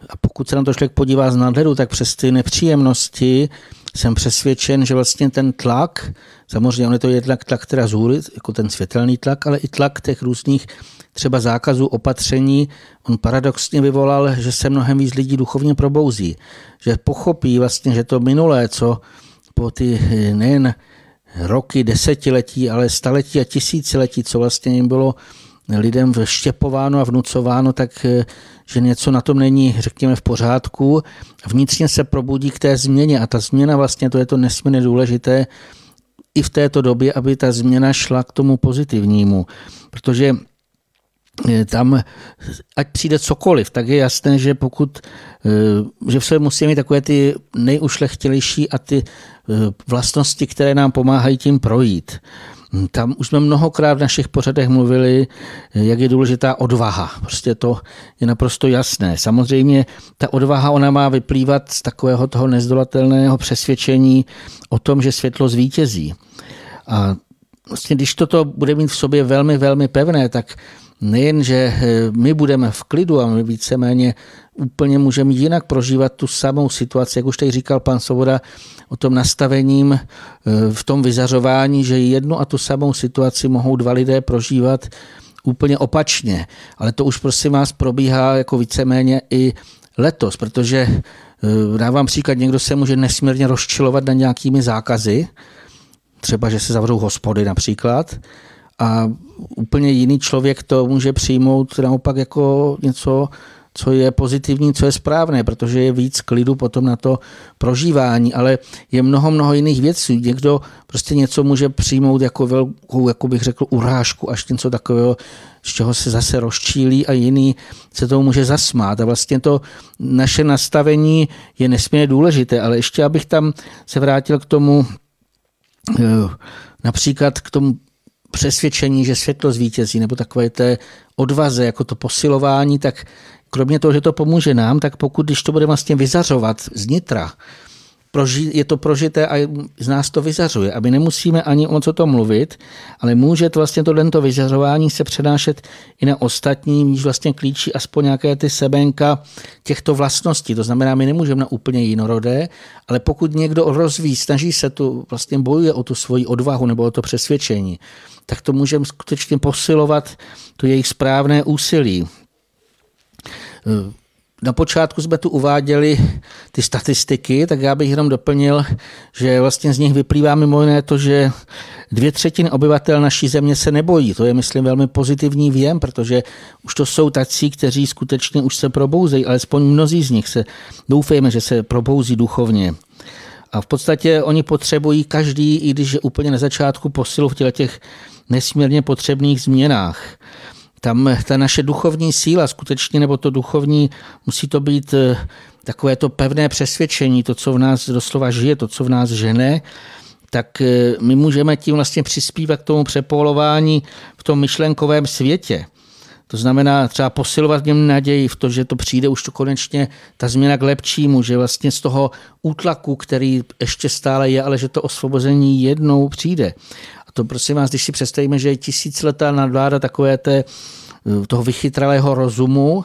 a pokud se na to člověk podívá z nadhledu, tak přes ty nepříjemnosti jsem přesvědčen, že vlastně ten tlak, samozřejmě on je to jednak tlak teda z hůry, jako ten světelný tlak, ale i tlak těch různých třeba zákazu opatření, on paradoxně vyvolal, že se mnohem víc lidí duchovně probouzí. Že pochopí vlastně, že to minulé, co po ty nejen roky, desetiletí, ale staletí a tisíciletí, co vlastně jim bylo lidem vštěpováno a vnucováno, tak že něco na tom není, řekněme, v pořádku. Vnitřně se probudí k té změně a ta změna vlastně, to je to nesmírně důležité, i v této době, aby ta změna šla k tomu pozitivnímu. Protože Eh, tam, ať přijde cokoliv, tak je jasné, že pokud, eh, že v sobě musíme mít takové ty nejušlechtilejší a ty eh, vlastnosti, které nám pomáhají tím projít. Tam už jsme mnohokrát v našich pořadech mluvili, jak je důležitá odvaha. Prostě to je naprosto jasné. Samozřejmě ta odvaha, ona má vyplývat z takového toho nezdolatelného přesvědčení o tom, že světlo zvítězí. A vlastně, když toto bude mít v sobě velmi, velmi pevné, tak nejen, že eh, my budeme v klidu a my víceméně úplně můžeme jinak prožívat tu samou situaci, jak už tady říkal pan Svoboda, o tom nastavením eh, v tom vyzařování, že jednu a tu samou situaci mohou dva lidé prožívat úplně opačně. Ale to už prosím vás probíhá jako víceméně i letos, protože eh, dávám příklad, někdo se může nesmírně rozčilovat na nějakými zákazy, třeba, že se zavřou hospody například, a úplně jiný člověk to může přijmout naopak jako něco, co je pozitivní, co je správné, protože je víc klidu potom na to prožívání, ale je mnoho, mnoho jiných věcí. Někdo prostě něco může přijmout jako velkou, jako bych řekl, urážku, až něco takového, z čeho se zase rozčílí a jiný se tomu může zasmát. A vlastně to naše nastavení je nesmírně důležité, ale ještě abych tam se vrátil k tomu, eh, například k tomu přesvědčení, že světlo zvítězí, nebo takové té odvaze, jako to posilování, tak kromě toho, že to pomůže nám, tak pokud, když to bude vlastně vyzařovat z nitra, proži, je to prožité a z nás to vyzařuje. Aby nemusíme ani o tom mluvit, ale může to vlastně tohle vyzařování se přenášet i na ostatní, když vlastně klíčí aspoň nějaké ty sebenka těchto vlastností. To znamená, my nemůžeme na úplně jinorodé, ale pokud někdo rozvíjí, snaží se tu, vlastně bojuje o tu svoji odvahu nebo o to přesvědčení, tak to můžeme skutečně posilovat to jejich správné úsilí. Na počátku jsme tu uváděli ty statistiky, tak já bych jenom doplnil, že vlastně z nich vyplývá mimo jiné to, že dvě třetiny obyvatel naší země se nebojí. To je, myslím, velmi pozitivní věm, protože už to jsou tací, kteří skutečně už se probouzejí, alespoň mnozí z nich se, doufejme, že se probouzí duchovně. A v podstatě oni potřebují každý, i když je úplně na začátku posilu v těch nesmírně potřebných změnách tam ta naše duchovní síla skutečně, nebo to duchovní, musí to být eh, takové to pevné přesvědčení, to, co v nás doslova žije, to, co v nás žene, tak eh, my můžeme tím vlastně přispívat k tomu přepolování v tom myšlenkovém světě. To znamená třeba posilovat v něm naději v to, že to přijde už to konečně ta změna k lepšímu, že vlastně z toho útlaku, který ještě stále je, ale že to osvobození jednou přijde. To prosím vás, když si představíme, že je tisíciletá nadvláda takové té, eh, toho vychytralého rozumu,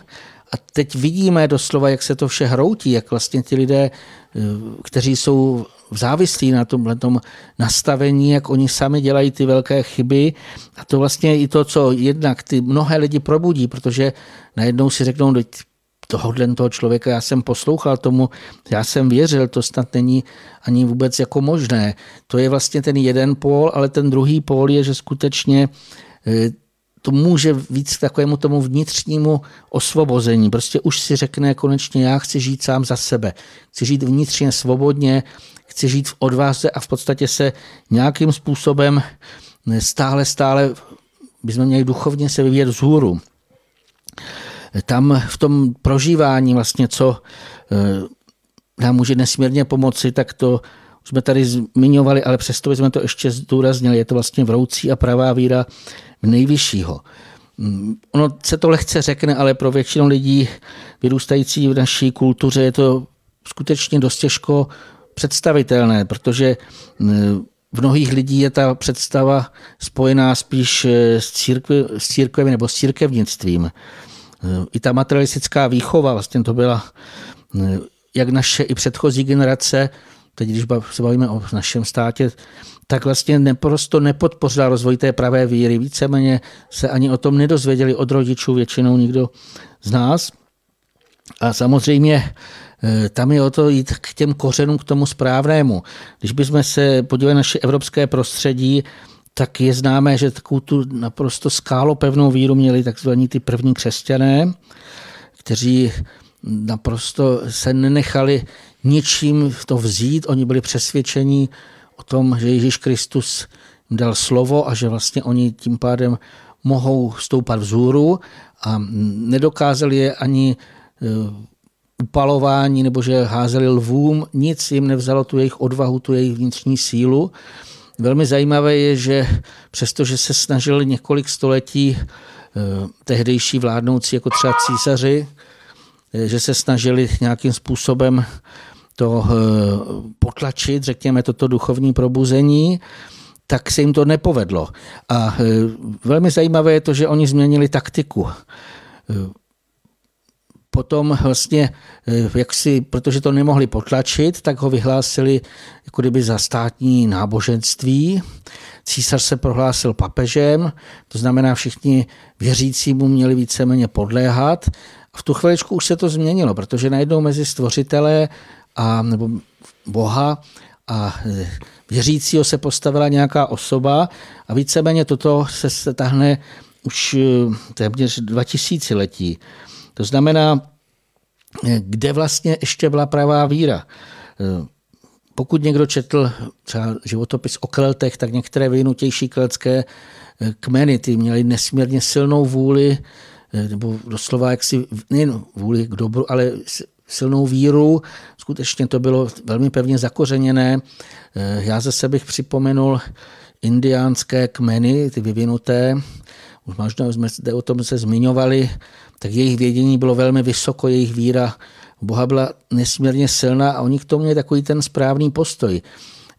a teď vidíme doslova, jak se to vše hroutí, jak vlastně ti lidé, eh, kteří jsou závislí na tomhle tom nastavení, jak oni sami dělají ty velké chyby. A to vlastně i to, co jednak ty mnohé lidi probudí, protože najednou si řeknou, tohohle toho člověka já jsem poslouchal tomu, já jsem věřil, to snad není ani vůbec jako možné. To je vlastně ten jeden pól, ale ten druhý pól je, že skutečně eh, to může víc k takovému tomu vnitřnímu osvobození. Prostě už si řekne konečně, já chci žít sám za sebe. Chci žít vnitřně svobodně, chci žít v odvaze a v podstatě se nějakým způsobem stále, stále bychom měli duchovně se vyvíjet vzhůru tam v tom prožívání vlastně, co eh, nám může nesmírně pomoci, tak to už jsme tady zmiňovali, ale přesto jsme to ještě zdůraznili. Je to vlastně vroucí a pravá víra v nejvyššího. Mm, ono se to lehce řekne, ale pro většinu lidí vyrůstající v naší kultuře je to skutečně dost těžko představitelné, protože eh, v mnohých lidí je ta představa spojená spíš s, církvi, s církvemi nebo s církevnictvím. Eh, i ta materialistická výchova, vlastně to byla eh, jak naše i předchozí generace, teď když se bavíme o našem státě, tak vlastně neprosto nepodpořila rozvoj té pravé víry. Víceméně se ani o tom nedozvěděli od rodičů většinou nikdo z nás. A samozřejmě eh, tam je o to jít k těm kořenům, k tomu správnému. Když bychom se podívali na naše evropské prostředí, tak je známé, že takovou tu naprosto skálopevnou víru měli takzvaní ty první křesťané, kteří naprosto se nenechali ničím to vzít. Oni byli přesvědčení o tom, že Ježíš Kristus jim dal slovo a že vlastně oni tím pádem mohou stoupat vzhůru a nedokázali je ani e, upalování nebo že házeli lvům, nic jim nevzalo tu jejich odvahu, tu jejich vnitřní sílu Velmi zajímavé je, že přestože se snažili několik století eh, tehdejší vládnoucí, jako třeba císaři, eh, že se snažili nějakým způsobem to eh, potlačit, řekněme, toto duchovní probuzení, tak se jim to nepovedlo. A velmi zajímavé je to, že oni změnili taktiku potom vlastně, eh, jak si, protože to nemohli potlačit, tak ho vyhlásili jako kdyby za státní náboženství. Císař se prohlásil papežem, to znamená všichni věřící mu měli víceméně podléhat. A v tu chviličku už se to změnilo, protože najednou mezi stvořitelé a nebo Boha a eh, věřícího se postavila nějaká osoba a víceméně toto se tahne už eh, téměř 2000 letí. To znamená, kde vlastně ještě byla pravá víra. Pokud někdo četl třeba životopis o Keltech, tak některé vyvinutější keltské kmeny ty měly nesmírně silnou vůli, nebo doslova jaksi nejen vůli k dobru, ale silnou víru. Skutečně to bylo velmi pevně zakořeněné. Já zase bych připomenul indiánské kmeny, ty vyvinuté, možná jsme o tom se zmiňovali, tak jejich vědění bylo velmi vysoko, jejich víra Boha byla nesmírně silná a oni k tomu měli takový ten správný postoj.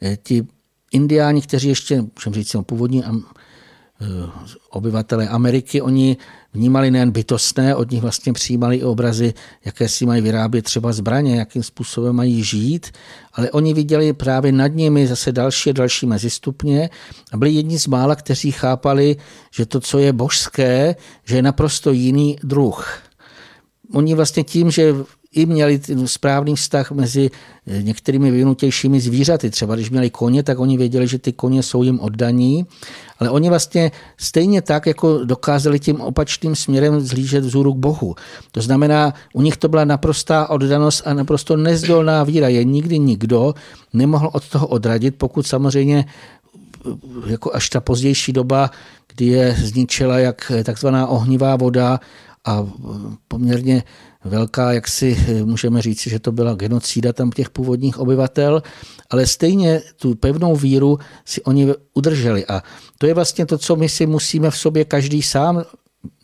Eh, ti indiáni, kteří ještě, můžeme říct, původní Eh, obyvatelé Ameriky, oni vnímali nejen bytostné, od nich vlastně přijímali i obrazy, jaké si mají vyrábět třeba zbraně, jakým způsobem mají žít, ale oni viděli právě nad nimi zase další a další mezistupně a byli jedni z mála, kteří chápali, že to, co je božské, že je naprosto jiný druh. Oni vlastně tím, že i měli správný vztah mezi eh, některými vyvinutějšími zvířaty. Třeba když měli koně, tak oni věděli, že ty koně jsou jim oddaní, ale oni vlastně stejně tak, jako dokázali tím opačným směrem zhlížet vzůru k Bohu. To znamená, u nich to byla naprostá oddanost a naprosto nezdolná víra. Je nikdy nikdo nemohl od toho odradit, pokud samozřejmě eh, jako až ta pozdější doba, kdy je zničila jak takzvaná ohnivá voda a eh, poměrně velká, jak si eh, můžeme říct, že to byla genocída tam těch původních obyvatel, ale stejně tu pevnou víru si oni udrželi. A to je vlastně to, co my si musíme v sobě každý sám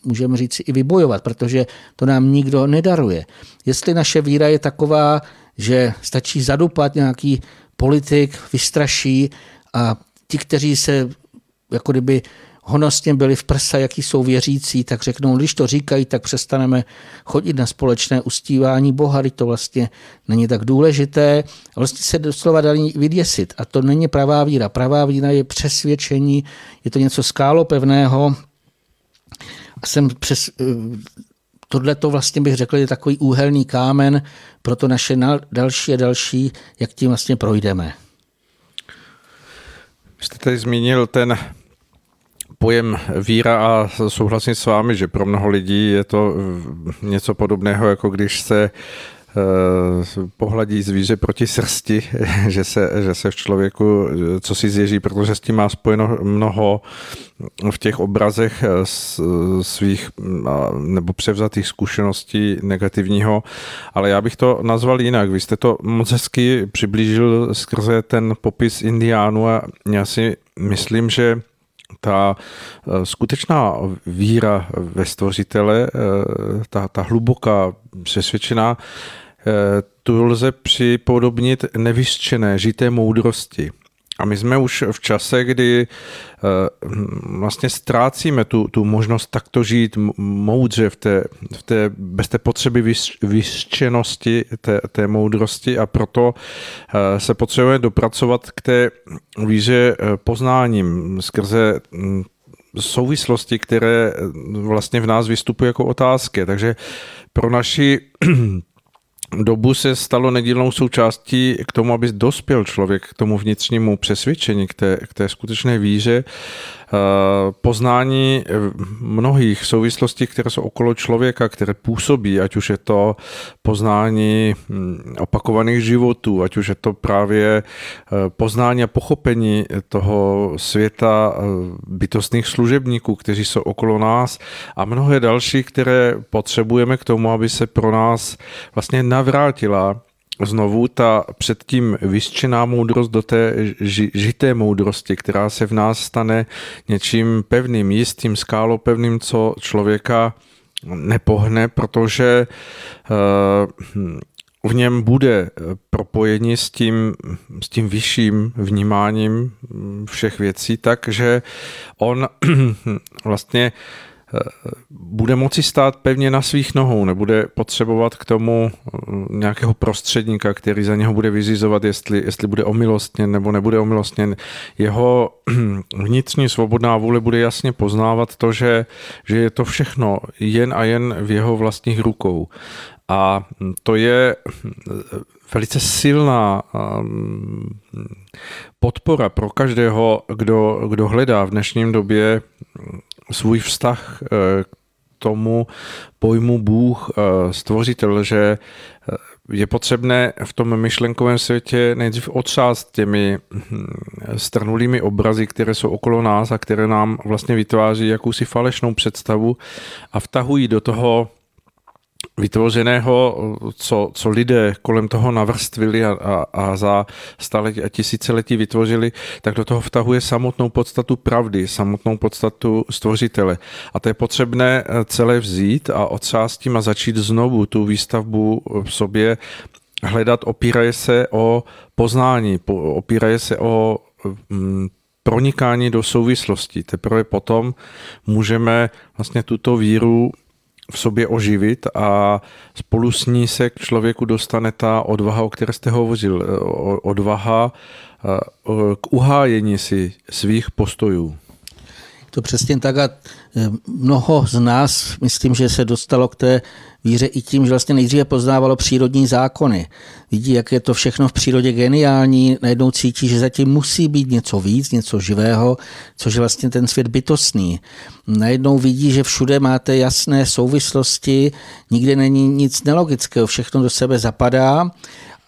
můžeme říct i vybojovat, protože to nám nikdo nedaruje. Jestli naše víra je taková, že stačí zadupat nějaký politik, vystraší a ti, kteří se jako kdyby honosně byli v prsa, jaký jsou věřící, tak řeknou, když to říkají, tak přestaneme chodit na společné ustívání Boha, to vlastně není tak důležité. Vlastně se doslova dali vyděsit. A to není pravá víra. Pravá víra je přesvědčení, je to něco skálopevného. A jsem přes, eh, tohle to vlastně bych řekl je takový úhelný kámen pro to naše další a další, jak tím vlastně projdeme. Jste tady zmínil ten pojem víra a souhlasím s vámi, že pro mnoho lidí je to eh, něco podobného, jako když se eh, pohladí zvíře proti srsti, že se, že se v člověku eh, co si zježí, protože s tím má spojeno mnoho v těch obrazech svých nebo převzatých zkušeností negativního, ale já bych to nazval jinak. Vy jste to moc hezky přiblížil skrze ten popis indiánu a já si myslím, že ta eh, skutečná víra ve stvořitele, eh, ta, ta hluboká přesvědčená, eh, tu lze připodobnit nevyštěné, žité moudrosti. A my jsme už v čase, kdy eh, vlastně ztrácíme tu, tu možnost takto žít moudře v té, v té, bez té potřeby vyštěnosti té, té moudrosti a proto eh, se potřebujeme dopracovat k té víře eh, poznáním skrze hm, souvislosti, které vlastně v nás vystupují jako otázky. Takže pro naši dobu se stalo nedílnou součástí k tomu, aby dospěl člověk k tomu vnitřnímu přesvědčení, k té, k té skutečné víře, poznání eh, mnohých souvislostí, které jsou okolo člověka, které působí, ať už je to poznání hm, opakovaných životů, ať už je to právě eh, poznání a pochopení toho světa bytostných služebníků, kteří jsou okolo nás a mnohé další, které potřebujeme k tomu, aby se pro nás vlastně navrátila znovu ta předtím vyščená moudrost do té ži, žité moudrosti, která se v nás stane něčím pevným, jistým, skálopevným, co člověka nepohne, protože uh, v něm bude propojení s tím, s tím vyšším vnímáním všech věcí, takže on vlastně bude moci stát pevně na svých nohou, nebude potřebovat k tomu eh, nějakého prostředníka, který za něho bude vyzizovat, jestli, jestli bude omilostněn nebo nebude omilostněn. Jeho vnitřní svobodná vůle bude jasně poznávat to, že, že je to všechno jen a jen v jeho vlastních rukou. A to je velice silná ehm, podpora pro každého, kdo, kdo hledá v dnešním době svůj vztah k eh, tomu pojmu Bůh, eh, stvořitel, že eh, je potřebné v tom myšlenkovém světě nejdřív otřást těmi hm, strnulými obrazy, které jsou okolo nás a které nám vlastně vytváří jakousi falešnou představu a vtahují do toho vytvořeného, co, co lidé kolem toho navrstvili a, a, a za staletí a tisíciletí vytvořili, tak do toho vtahuje samotnou podstatu pravdy, samotnou podstatu stvořitele. A to je potřebné eh, celé vzít a otřást tím a začít znovu tu výstavbu v sobě hledat, opíraje se o poznání, opíraje se o mm, pronikání do souvislosti. Teprve potom můžeme vlastně tuto víru v sobě oživit a spolu s ní se k člověku dostane ta odvaha, o které jste hovořil. Odvaha k uhájení si svých postojů. To přesně tak a e, mnoho z nás, myslím, že se dostalo k té víře i tím, že vlastně nejdříve poznávalo přírodní zákony. Vidí, jak je to všechno v přírodě geniální, najednou cítí, že zatím musí být něco víc, něco živého, což je vlastně ten svět bytostný. Najednou vidí, že všude máte jasné souvislosti, nikde není nic nelogického, všechno do sebe zapadá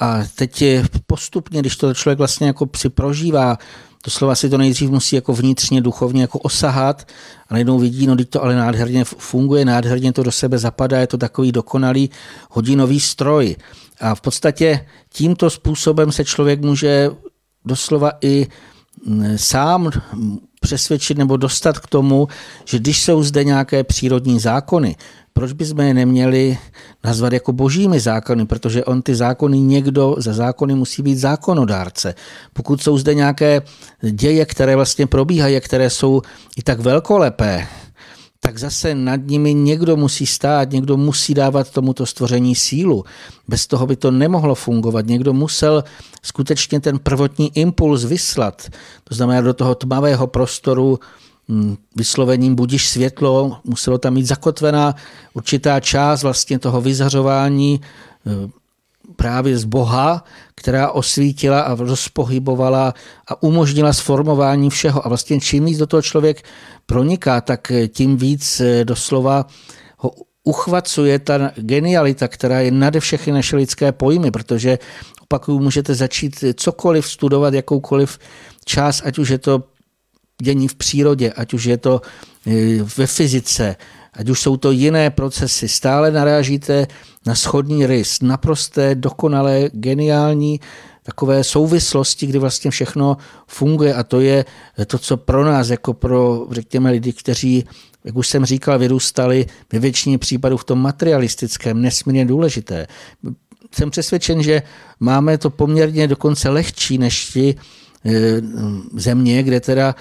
a teď je postupně, když to člověk vlastně jako si prožívá, Doslova si to nejdřív musí jako vnitřně, duchovně jako osahat a najednou vidí, no teď to ale nádherně funguje, nádherně to do sebe zapadá, je to takový dokonalý hodinový stroj. A v podstatě tímto způsobem se člověk může doslova i mm, sám přesvědčit nebo dostat k tomu, že když jsou zde nějaké přírodní zákony, proč bychom je neměli nazvat jako božími zákony, protože on ty zákony někdo za zákony musí být zákonodárce. Pokud jsou zde nějaké děje, které vlastně probíhají, které jsou i tak velkolepé, tak zase nad nimi někdo musí stát, někdo musí dávat tomuto stvoření sílu. Bez toho by to nemohlo fungovat. Někdo musel skutečně ten prvotní impuls vyslat, to znamená do toho tmavého prostoru vyslovením budíš světlo, muselo tam mít zakotvená určitá část vlastně toho vyzařování eh, právě z Boha, která osvítila a rozpohybovala a umožnila sformování všeho. A vlastně čím víc do toho člověk proniká, tak eh, tím víc eh, doslova ho uchvacuje ta genialita, která je nade všechny naše lidské pojmy, protože opakuju, můžete začít cokoliv studovat, jakoukoliv část, ať už je to dění v přírodě, ať už je to e, ve fyzice, ať už jsou to jiné procesy, stále narážíte na schodný rys, naprosté, dokonalé, geniální takové souvislosti, kdy vlastně všechno funguje a to je to, co pro nás, jako pro, řekněme, lidi, kteří, jak už jsem říkal, vyrůstali ve většině případů v tom materialistickém, nesmírně důležité. Jsem přesvědčen, že máme to poměrně dokonce lehčí než ti e, země, kde teda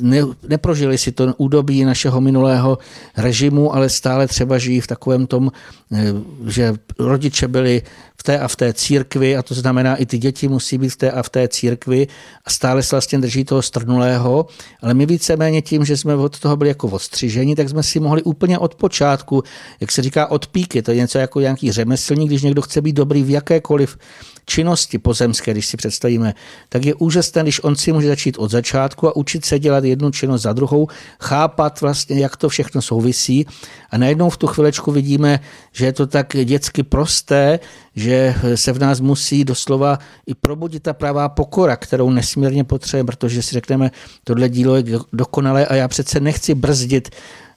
ne, neprožili si to údobí našeho minulého režimu, ale stále třeba žijí v takovém tom, eh, že rodiče byli v té a v té církvi a to znamená, i ty děti musí být v té a v té církvi a stále se vlastně drží toho strnulého, ale my víceméně tím, že jsme od toho byli jako odstřiženi, tak jsme si mohli úplně od počátku, jak se říká, od píky, to je něco jako nějaký řemeslník, když někdo chce být dobrý v jakékoliv činnosti pozemské, když si představíme, tak je úžasné, když on si může začít od začátku a učit se dělat jednu činnost za druhou, chápat vlastně, jak to všechno souvisí. A najednou v tu chvilečku vidíme, že je to tak dětsky prosté, že se v nás musí doslova i probudit ta pravá pokora, kterou nesmírně potřebujeme, protože si řekneme, tohle dílo je dokonalé a já přece nechci brzdit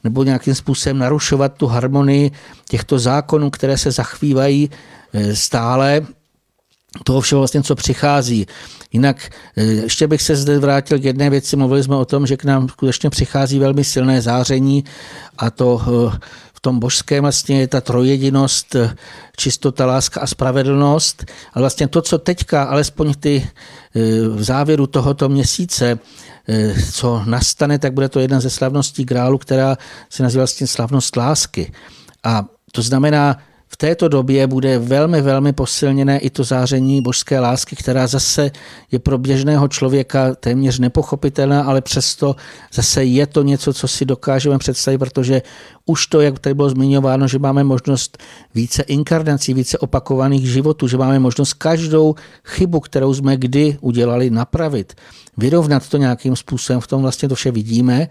nebo nějakým způsobem narušovat tu harmonii těchto zákonů, které se zachvívají eh, stále toho všeho vlastně, co přichází. Jinak eh, ještě bych se zde vrátil k jedné věci. Mluvili jsme o tom, že k nám skutečně přichází velmi silné záření a to eh, v tom božském vlastně je ta trojedinost, eh, čistota, láska a spravedlnost. A vlastně to, co teďka, alespoň ty v závěru tohoto měsíce, co nastane, tak bude to jedna ze slavností grálu, která se nazývá vlastně slavnost lásky. A to znamená, v této době bude velmi, velmi posilněné i to záření božské lásky, která zase je pro běžného člověka téměř nepochopitelná, ale přesto zase je to něco, co si dokážeme představit, protože už to, jak tady bylo zmiňováno, že máme možnost více inkarnací, více opakovaných životů, že máme možnost každou chybu, kterou jsme kdy udělali, napravit, vyrovnat to nějakým způsobem, v tom vlastně to vše vidíme.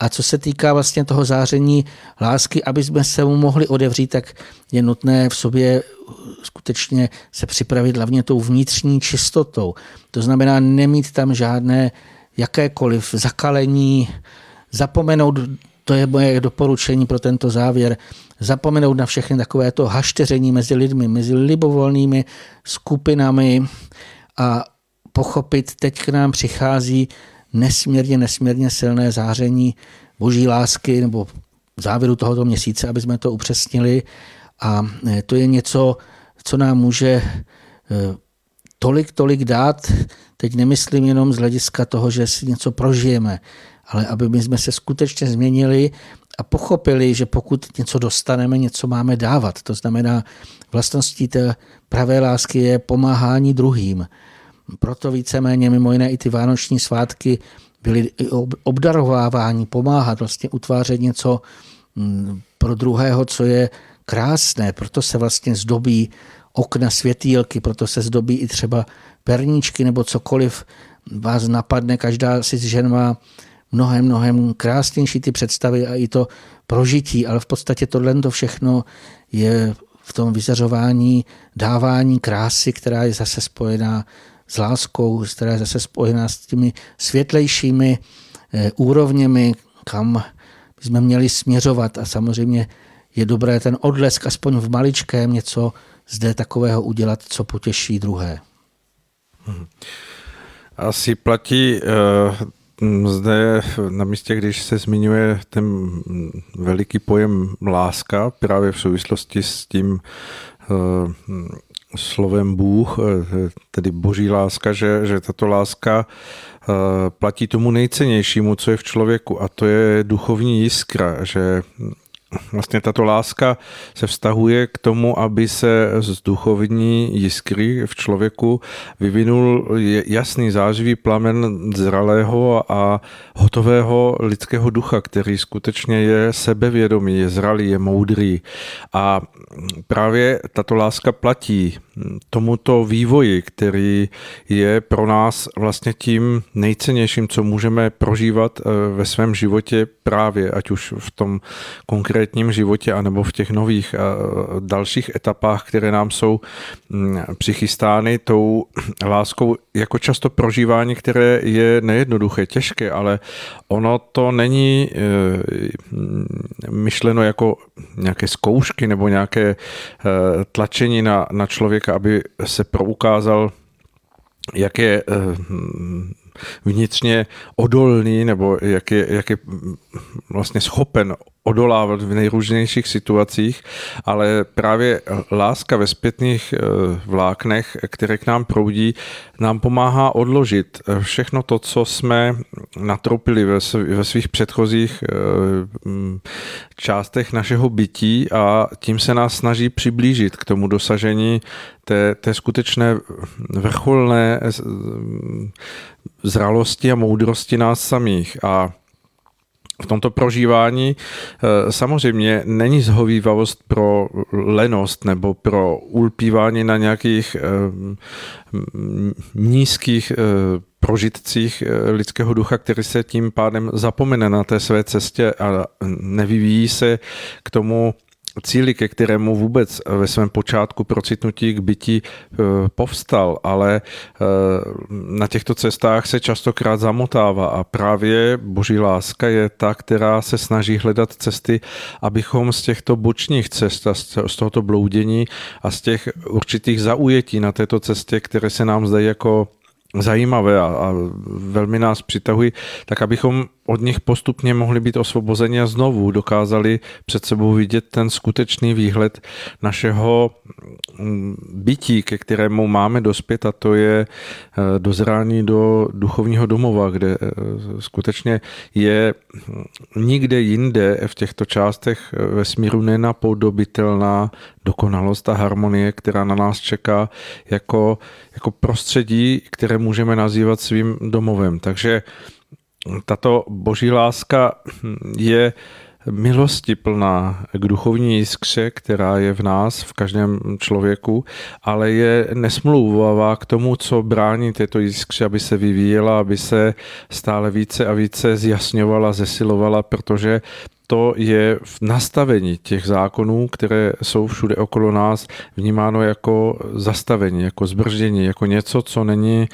A co se týká vlastně toho záření lásky, aby jsme se mu mohli odevřít, tak je nutné v sobě skutečně se připravit hlavně tou vnitřní čistotou. To znamená nemít tam žádné jakékoliv zakalení, zapomenout to je moje doporučení pro tento závěr. Zapomenout na všechny takovéto hašteření mezi lidmi, mezi libovolnými skupinami a pochopit, teď k nám přichází nesmírně, nesmírně silné záření boží lásky nebo závěru tohoto měsíce, aby jsme to upřesnili. A e, to je něco, co nám může e, tolik, tolik dát. Teď nemyslím jenom z hlediska toho, že si něco prožijeme, ale aby my jsme se skutečně změnili a pochopili, že pokud něco dostaneme, něco máme dávat. To znamená, vlastností té pravé lásky je pomáhání druhým. Proto víceméně mimo jiné i ty vánoční svátky byly obdarovávání, pomáhat, vlastně utvářet něco mm, pro druhého, co je krásné. Proto se vlastně zdobí okna světýlky, proto se zdobí i třeba perníčky nebo cokoliv vás napadne. Každá si z žen má mnohem, mnohem krásnější ty představy a i to prožití, ale v podstatě tohle to všechno je v tom vyzařování, dávání krásy, která je zase spojená s láskou, která je zase spojená s těmi světlejšími eh, úrovněmi, kam jsme měli směřovat a samozřejmě je dobré ten odlesk aspoň v maličkém něco zde takového udělat, co potěší druhé. Mhm. Asi platí uh, zde na místě, když se zmiňuje ten veliký pojem láska, právě v souvislosti s tím uh, slovem Bůh, eh, tedy boží láska, že, že tato láska platí tomu nejcennějšímu, co je v člověku a to je duchovní jiskra, že vlastně tato láska se vztahuje k tomu, aby se z duchovní jiskry v člověku vyvinul jasný zářivý plamen zralého a hotového lidského ducha, který skutečně je sebevědomý, je zralý, je moudrý. A právě tato láska platí tomuto vývoji, který je pro nás vlastně tím nejcennějším, co můžeme prožívat eh, ve svém životě právě, ať už v tom konkrétním životě, anebo v těch nových eh, dalších etapách, které nám jsou mm, přichystány tou láskou jako často prožívání, které je nejednoduché, těžké, ale ono to není eh, myšleno jako nějaké zkoušky nebo nějaké tlačení na, na člověka, aby se proukázal, jak je vnitřně odolný nebo jak je, jak je vlastně schopen odolávat v nejrůznějších situacích, ale právě láska ve zpětných eh, vláknech, které k nám proudí, nám pomáhá odložit eh, všechno to, co jsme natroupili ve svých předchozích eh, částech našeho bytí a tím se nás snaží přiblížit k tomu dosažení té, té skutečné vrcholné zralosti a moudrosti nás samých. A v tomto prožívání eh, samozřejmě není zhovývavost pro lenost nebo pro ulpívání na nějakých eh, nízkých eh, prožitcích lidského ducha, který se tím pádem zapomene na té své cestě a nevyvíjí se k tomu cíli, ke kterému vůbec ve svém počátku procitnutí k bytí eh, povstal, ale eh, na těchto cestách se častokrát zamotává a právě boží láska je ta, která se snaží hledat cesty, abychom z těchto bočních cest a z tohoto bloudění a z těch určitých zaujetí na této cestě, které se nám zdají jako zajímavé a, a velmi nás přitahují, tak abychom od nich postupně mohli být osvobozeni a znovu dokázali před sebou vidět ten skutečný výhled našeho mm, bytí, ke kterému máme dospět a to je eh, dozrání do duchovního domova, kde eh, skutečně je mm, nikde jinde v těchto částech eh, vesmíru nenapodobitelná dokonalost a harmonie, která na nás čeká jako, jako prostředí, které můžeme nazývat svým domovem. Takže tato boží láska je milosti plná k duchovní jiskře, která je v nás, v každém člověku, ale je nesmlouvavá k tomu, co brání této jiskře, aby se vyvíjela, aby se stále více a více zjasňovala, zesilovala, protože to je v nastavení těch zákonů, které jsou všude okolo nás vnímáno jako zastavení, jako zbrždění, jako něco, co není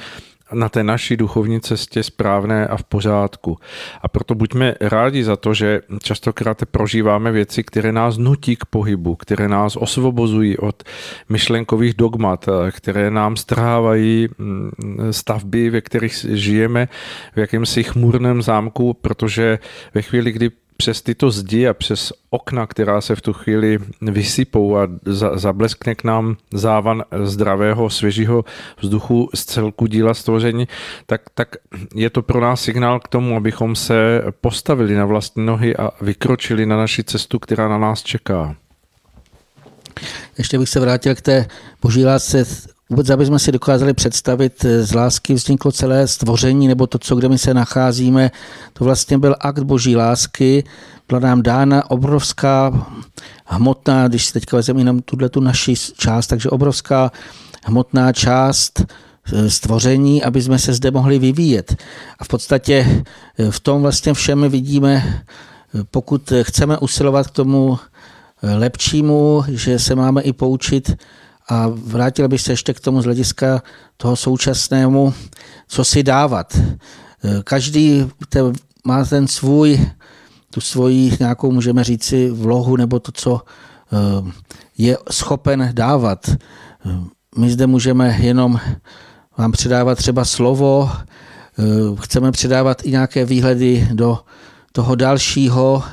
na té naší duchovní cestě správné a v pořádku. A proto buďme rádi za to, že častokrát prožíváme věci, které nás nutí k pohybu, které nás osvobozují od myšlenkových dogmat, které nám strhávají mm, stavby, ve kterých žijeme v jakémsi chmurném zámku, protože ve chvíli, kdy přes tyto zdi a přes okna, která se v tu chvíli vysypou a za, zableskne k nám závan zdravého, svěžího vzduchu z celku díla stvoření, tak, tak je to pro nás signál k tomu, abychom se postavili na vlastní nohy a vykročili na naši cestu, která na nás čeká. Ještě bych se vrátil k té boží lásce, Vůbec, aby jsme si dokázali představit, eh, z lásky vzniklo celé stvoření, nebo to, co kde my se nacházíme, to vlastně byl akt boží lásky, byla nám dána obrovská hmotná, když si teďka vezmeme jenom tuhle tu naši část, takže obrovská hmotná část eh, stvoření, aby jsme se zde mohli vyvíjet. A v podstatě eh, v tom vlastně všem vidíme, pokud chceme usilovat k tomu lepšímu, že se máme i poučit a vrátil bych se ještě k tomu z hlediska toho současnému, co si dávat. Každý má ten svůj, tu svoji nějakou, můžeme říci, vlohu nebo to, co eh, je schopen dávat. My zde můžeme jenom vám předávat třeba slovo, chceme předávat i nějaké výhledy do toho dalšího,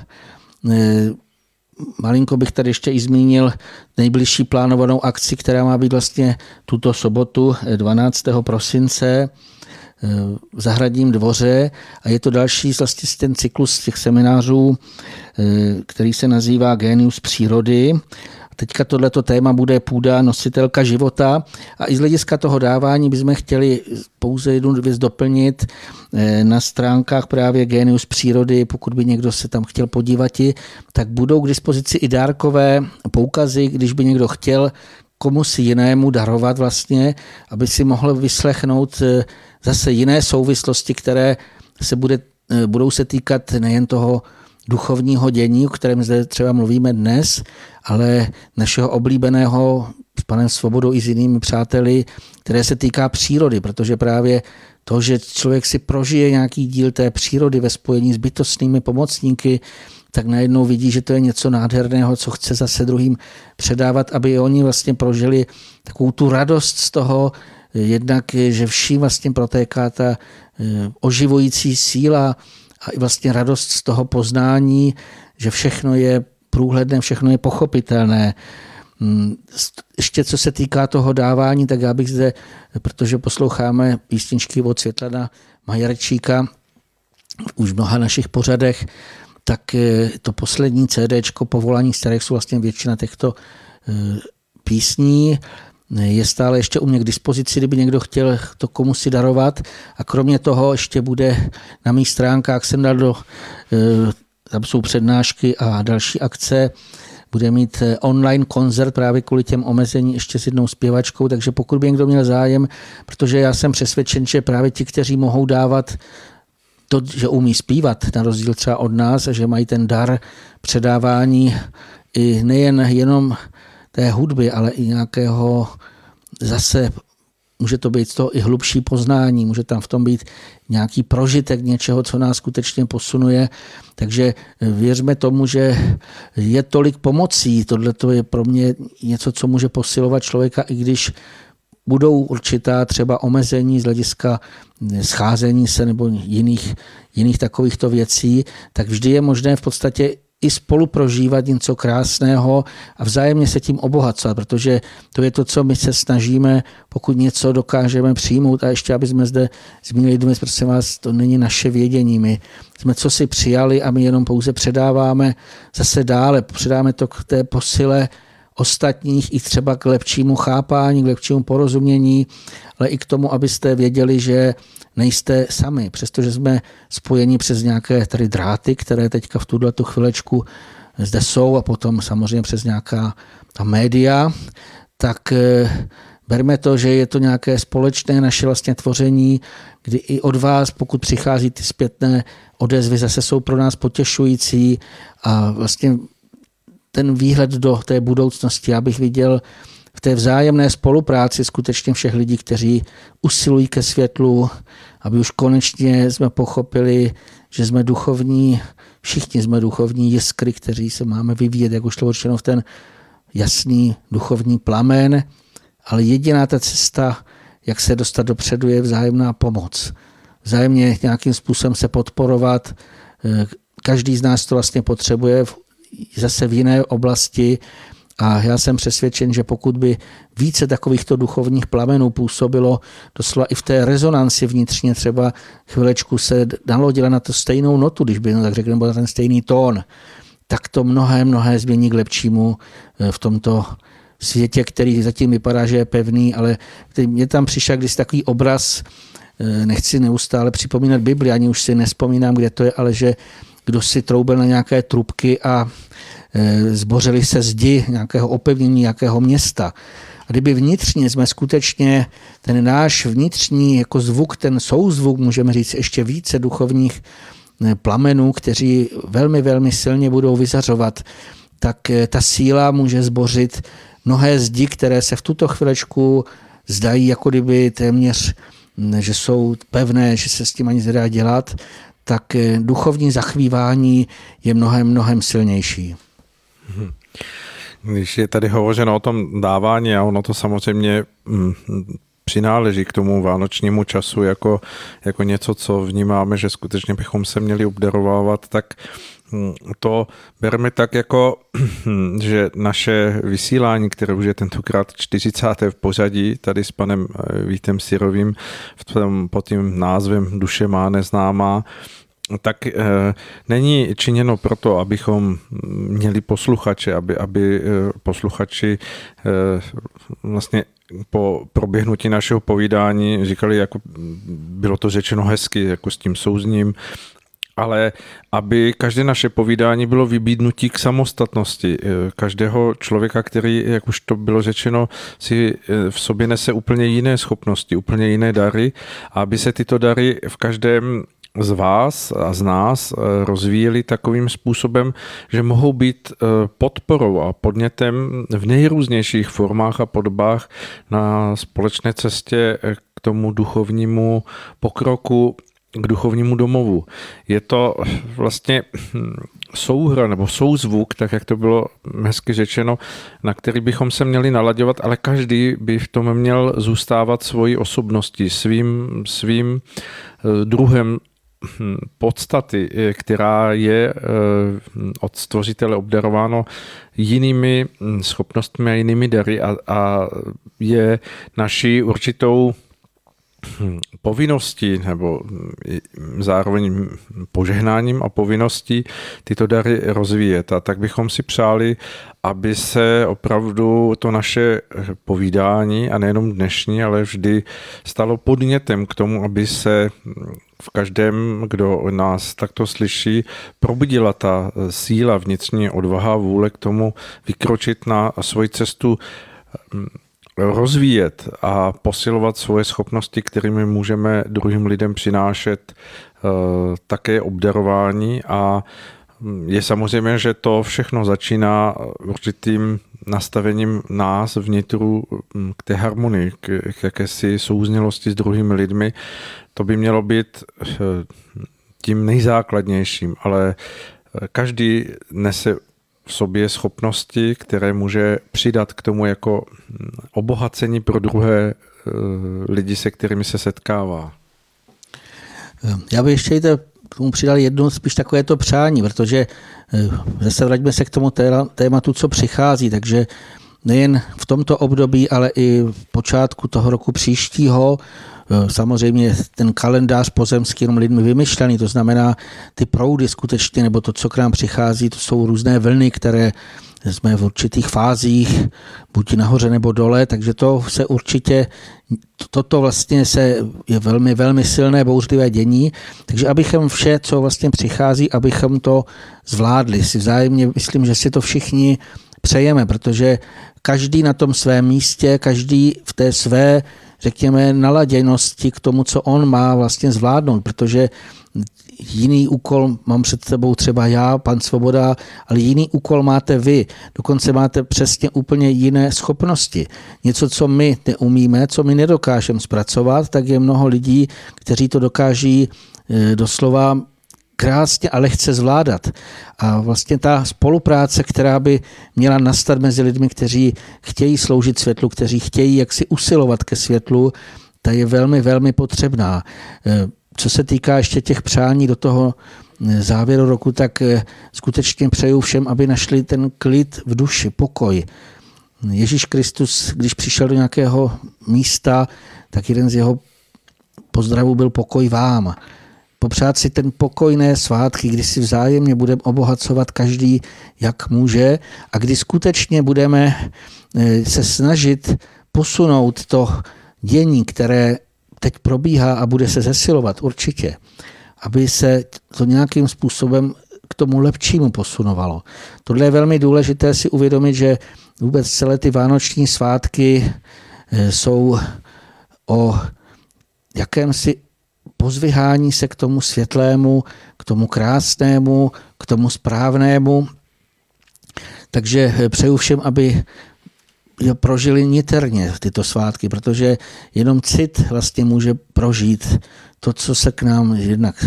Malinko bych tady ještě i zmínil nejbližší plánovanou akci, která má být vlastně tuto sobotu 12. Eh, prosince eh, v Zahradním dvoře a je to další vlastně ten cyklus těch seminářů, eh, který se nazývá Genius přírody Teďka tohleto téma bude půda nositelka života a i z hlediska toho dávání bychom chtěli pouze jednu věc doplnit eh, na stránkách právě Genius přírody, pokud by někdo se tam chtěl podívat, tak budou k dispozici i dárkové poukazy, když by někdo chtěl komu si jinému darovat vlastně, aby si mohl vyslechnout eh, zase jiné souvislosti, které se bude, eh, budou se týkat nejen toho duchovního dění, o kterém zde třeba mluvíme dnes, ale našeho oblíbeného s panem Svobodou i s jinými přáteli, které se týká přírody, protože právě to, že člověk si prožije nějaký díl té přírody ve spojení s bytostnými pomocníky, tak najednou vidí, že to je něco nádherného, co chce zase druhým předávat, aby oni vlastně prožili takovou tu radost z toho, jednak, že vším vlastně protéká ta eh, oživující síla a i vlastně radost z toho poznání, že všechno je průhledné, všechno je pochopitelné. Mm, ještě co se týká toho dávání, tak já bych zde, protože posloucháme písničky od Světlana Majerčíka už v mnoha našich pořadech, tak eh, to poslední CD Povolání starých jsou vlastně většina těchto eh, písní je stále ještě u mě k dispozici, kdyby někdo chtěl to komu si darovat. A kromě toho ještě bude na mých stránkách, jsem dal do, eh, tam jsou přednášky a další akce, bude mít eh, online koncert právě kvůli těm omezení ještě s jednou zpěvačkou, takže pokud by někdo měl zájem, protože já jsem přesvědčen, že právě ti, kteří mohou dávat to, že umí zpívat, na rozdíl třeba od nás, že mají ten dar předávání i nejen jenom té hudby, ale i nějakého zase může to být to i hlubší poznání, může tam v tom být nějaký prožitek něčeho, co nás skutečně posunuje. Takže věřme tomu, že je tolik pomocí. Tohle to je pro mě něco, co může posilovat člověka, i když budou určitá třeba omezení z hlediska scházení se nebo jiných, jiných takovýchto věcí, tak vždy je možné v podstatě i spolu prožívat něco krásného a vzájemně se tím obohacovat, protože to je to, co my se snažíme, pokud něco dokážeme přijmout. A ještě, aby jsme zde zmínili, dnes, prosím vás, to není naše vědění, my jsme co si přijali a my jenom pouze předáváme zase dále, předáme to k té posile ostatních i třeba k lepšímu chápání, k lepšímu porozumění, ale i k tomu, abyste věděli, že nejste sami, přestože jsme spojeni přes nějaké tady dráty, které teďka v tuhle tu chvilečku zde jsou a potom samozřejmě přes nějaká ta média, tak eh, berme to, že je to nějaké společné naše vlastně tvoření, kdy i od vás, pokud přichází ty zpětné odezvy, zase jsou pro nás potěšující a vlastně ten výhled do té budoucnosti, já bych viděl v té vzájemné spolupráci skutečně všech lidí, kteří usilují ke světlu, aby už konečně jsme pochopili, že jsme duchovní, všichni jsme duchovní jiskry, kteří se máme vyvíjet, jak už to určeno v ten jasný duchovní plamen, ale jediná ta cesta, jak se dostat dopředu, je vzájemná pomoc. Vzájemně nějakým způsobem se podporovat. Každý z nás to vlastně potřebuje zase v jiné oblasti. A já jsem přesvědčen, že pokud by více takovýchto duchovních plamenů působilo doslova i v té rezonanci vnitřně, třeba chvilečku se nalodila na to stejnou notu, když by no tak řekl, nebo na ten stejný tón, tak to mnohé, mnohé změní k lepšímu eh, v tomto světě, který zatím vypadá, že je pevný, ale mě tam přišel když takový obraz, eh, nechci neustále připomínat Bibli, ani už si nespomínám, kde to je, ale že kdo si troubil na nějaké trubky a Eh, zbořily se zdi nějakého opevnění, nějakého města. A kdyby vnitřně jsme skutečně ten náš vnitřní jako zvuk, ten souzvuk, můžeme říct ještě více duchovních eh, plamenů, kteří velmi, velmi silně budou vyzařovat, tak eh, ta síla může zbořit mnohé zdi, které se v tuto chvilečku zdají jako kdyby téměř, že jsou pevné, že se s tím ani nedá dělat, tak duchovní zachvívání je mnohem, mnohem silnější. Když je tady hovořeno o tom dávání a ono to samozřejmě mm, přináleží k tomu vánočnímu času jako, jako něco, co vnímáme, že skutečně bychom se měli obdarovávat, tak mm, to bereme tak jako, že naše vysílání, které už je tentokrát 40. v pořadí, tady s panem eh, Vítem Sirovým v tom, pod tím názvem Duše má neznámá, tak e, není činěno proto, abychom měli posluchače, aby, aby e, posluchači e, vlastně po proběhnutí našeho povídání říkali, jako bylo to řečeno hezky, jako s tím souzním, ale aby každé naše povídání bylo vybídnutí k samostatnosti. Každého člověka, který, jak už to bylo řečeno, si v sobě nese úplně jiné schopnosti, úplně jiné dary. A aby se tyto dary v každém z vás a z nás eh, rozvíjeli takovým způsobem, že mohou být eh, podporou a podnětem v nejrůznějších formách a podobách na společné cestě eh, k tomu duchovnímu pokroku, k duchovnímu domovu. Je to vlastně souhra nebo souzvuk, tak jak to bylo hezky řečeno, na který bychom se měli nalaďovat, ale každý by v tom měl zůstávat svojí osobností, svým, svým druhem Hm, podstaty, eh, která je eh, od stvořitele obdarováno jinými hm, schopnostmi a jinými dary a, a je naší určitou povinností nebo zároveň požehnáním a povinností tyto dary rozvíjet. A tak bychom si přáli, aby se opravdu to naše povídání, a nejenom dnešní, ale vždy stalo podnětem k tomu, aby se v každém, kdo nás takto slyší, probudila ta síla, vnitřní odvaha, vůle k tomu vykročit na svoji cestu rozvíjet a posilovat svoje schopnosti, kterými můžeme druhým lidem přinášet eh, také obdarování a mm, je samozřejmě, že to všechno začíná určitým nastavením nás vnitru mm, k té harmonii, k, jakési souznělosti s druhými lidmi. To by mělo být eh, tím nejzákladnějším, ale eh, každý nese v sobě schopnosti, které může přidat k tomu jako hm, obohacení pro druhé eh, lidi, se kterými se setkává. Já bych ještě k tomu přidal jedno spíš takové to přání, protože zase vraťme se k tomu tématu, co přichází, takže nejen v tomto období, ale i v počátku toho roku příštího samozřejmě ten kalendář pozemský jenom lidmi vymyšlený, to znamená ty proudy skutečně, nebo to, co k nám přichází, to jsou různé vlny, které jsme v určitých fázích, buď nahoře nebo dole, takže to se určitě, toto vlastně se je velmi, velmi silné bouřlivé dění, takže abychom vše, co vlastně přichází, abychom to zvládli. Si vzájemně myslím, že si to všichni přejeme, protože každý na tom svém místě, každý v té své řekněme, naladěnosti k tomu, co on má vlastně zvládnout, protože jiný úkol mám před sebou třeba já, pan Svoboda, ale jiný úkol máte vy. Dokonce máte přesně úplně jiné schopnosti. Něco, co my neumíme, co my nedokážeme zpracovat, tak je mnoho lidí, kteří to dokáží eh, doslova krásně a lehce zvládat. A vlastně ta spolupráce, která by měla nastat mezi lidmi, kteří chtějí sloužit světlu, kteří chtějí jaksi usilovat ke světlu, ta je velmi, velmi potřebná. Eh, co se týká ještě těch přání do toho eh, závěru roku, tak eh, skutečně přeju všem, aby našli ten klid v duši, pokoj. Ježíš Kristus, když přišel do nějakého místa, tak jeden z jeho pozdravů byl pokoj vám. Popřát si ten pokojné svátky, kdy si vzájemně budeme obohacovat každý, jak může a kdy skutečně budeme eh, se snažit posunout to dění, které teď probíhá a bude se zesilovat určitě, aby se to nějakým způsobem k tomu lepšímu posunovalo. Tohle je velmi důležité si uvědomit, že vůbec celé ty vánoční svátky eh, jsou o jakémsi pozvyhání se k tomu světlému, k tomu krásnému, k tomu správnému. Takže přeju všem, aby prožili niterně tyto svátky, protože jenom cit vlastně může prožít to, co se k nám jednak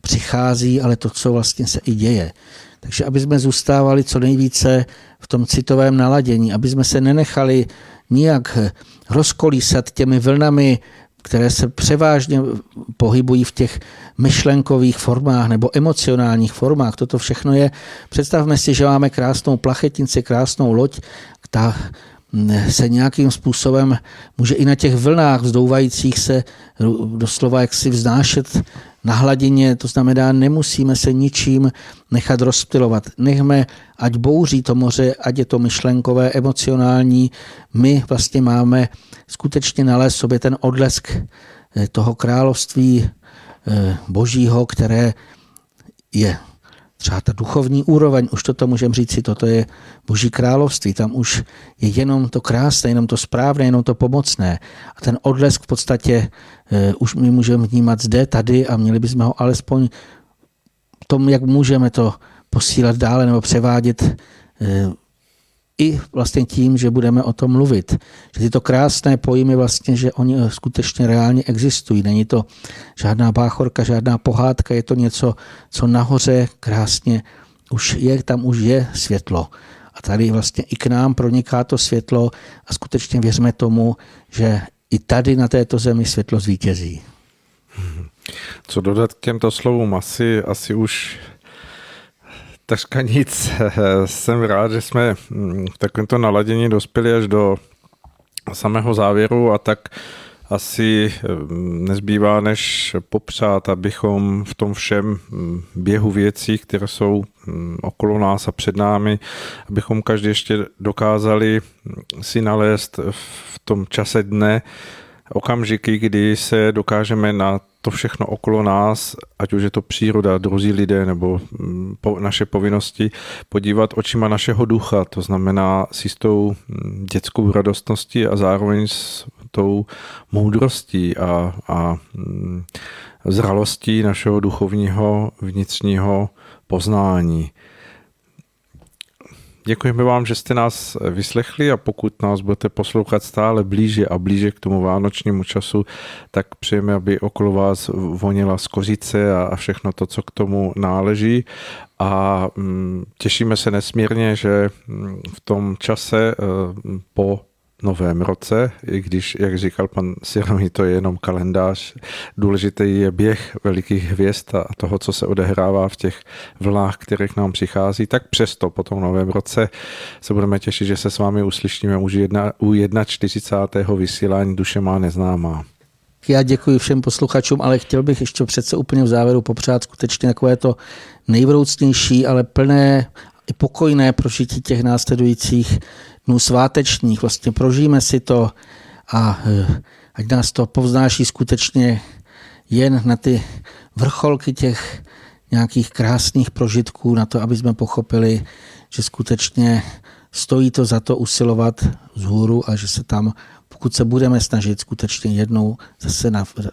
přichází, ale to, co vlastně se i děje. Takže aby jsme zůstávali co nejvíce v tom citovém naladění, aby jsme se nenechali nijak rozkolísat těmi vlnami, které se převážně pohybují v těch myšlenkových formách nebo emocionálních formách. Toto všechno je, představme si, že máme krásnou plachetnici, krásnou loď, ta se nějakým způsobem může i na těch vlnách vzdouvajících se doslova jaksi vznášet na hladině, to znamená, nemusíme se ničím nechat rozptilovat. Nechme, ať bouří to moře, ať je to myšlenkové, emocionální. My vlastně máme skutečně nalézt sobě ten odlesk eh, toho království eh, božího, které je třeba ta duchovní úroveň, už toto můžeme říct si, toto je boží království, tam už je jenom to krásné, jenom to správné, jenom to pomocné. A ten odlesk v podstatě uh, už my můžeme vnímat zde, tady a měli bychom ho alespoň v tom, jak můžeme to posílat dále nebo převádět uh, i vlastně tím, že budeme o tom mluvit. Že tyto krásné pojmy vlastně, že oni skutečně reálně existují. Není to žádná báchorka, žádná pohádka, je to něco, co nahoře krásně už je, tam už je světlo. A tady vlastně i k nám proniká to světlo a skutečně věřme tomu, že i tady na této zemi světlo zvítězí. Co dodat k těmto slovům? Asi, asi už takřka nic. Jsem rád, že jsme v takovémto naladění dospěli až do samého závěru a tak asi nezbývá, než popřát, abychom v tom všem běhu věcí, které jsou okolo nás a před námi, abychom každý ještě dokázali si nalézt v tom čase dne okamžiky, kdy se dokážeme na to všechno okolo nás, ať už je to příroda, druzí lidé nebo mm, naše povinnosti, podívat očima našeho ducha, to znamená s jistou mm, dětskou radostností a zároveň s tou moudrostí a, a mm, zralostí našeho duchovního vnitřního poznání. Děkujeme vám, že jste nás vyslechli a pokud nás budete poslouchat stále blíže a blíže k tomu vánočnímu času, tak přejeme, aby okolo vás vonila skořice a všechno to, co k tomu náleží. A mm, těšíme se nesmírně, že mm, v tom čase eh, po novém roce, i když, jak říkal pan Siromi, to je jenom kalendář. Důležitý je běh velikých hvězd a toho, co se odehrává v těch vlnách, které k nám přichází, tak přesto po tom novém roce se budeme těšit, že se s vámi uslyšíme už jedna, u 41. vysílání Duše má neznámá. Já děkuji všem posluchačům, ale chtěl bych ještě přece úplně v závěru popřát skutečně takové to nejvroucnější, ale plné i pokojné prožití těch následujících dnů svátečních. Vlastně prožijeme si to a eh, ať nás to povznáší skutečně jen na ty vrcholky těch nějakých krásných prožitků, na to, aby jsme pochopili, že skutečně stojí to za to usilovat z hůru a že se tam pokud se budeme snažit skutečně jednou zase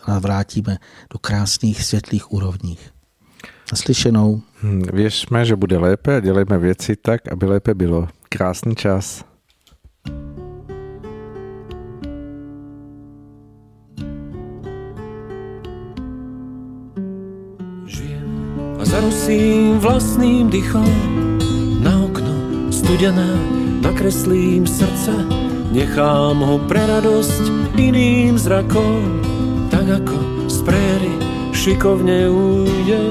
navrátíme do krásných světlých úrovních. Naslyšenou. Hm, věřme, že bude lépe a dělejme věci tak, aby lépe bylo. Krásný čas. Zarusím vlastným dychom na okno studené, nakreslím srdce, nechám ho pre radosť iným zrakom, tak ako z préry šikovne ujde.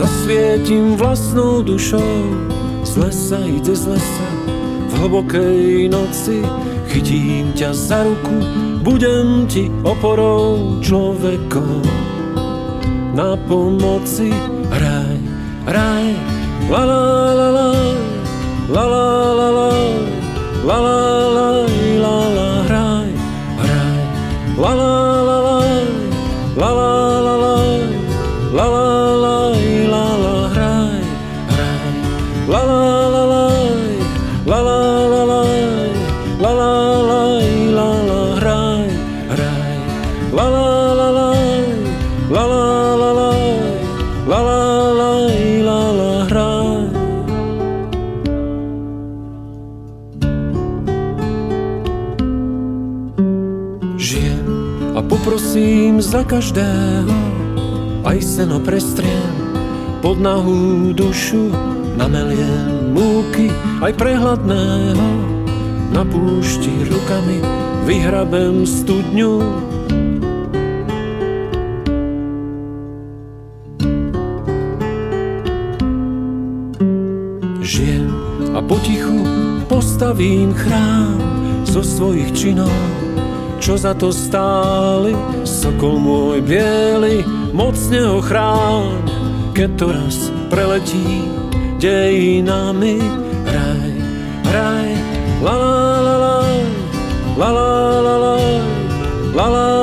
zasvietím vlastnou dušou z lesa ide z lesa v hlbokej noci. Chytím ťa za ruku, budem ti oporou človekom na pomoci. Hraj, hraj, la la la la, la la la la, la la za každého, aj seno prestriem, pod nahú dušu nameliem múky, aj prehladného, na púšti rukami vyhrabem studňu. Žijem a potichu postavím chrám zo svojich činov, čo za to stáli, sokol môj biely, mocne ho chráň, keď to raz preletí dejinami. Hraj, hraj, la la, la la la la, la la la la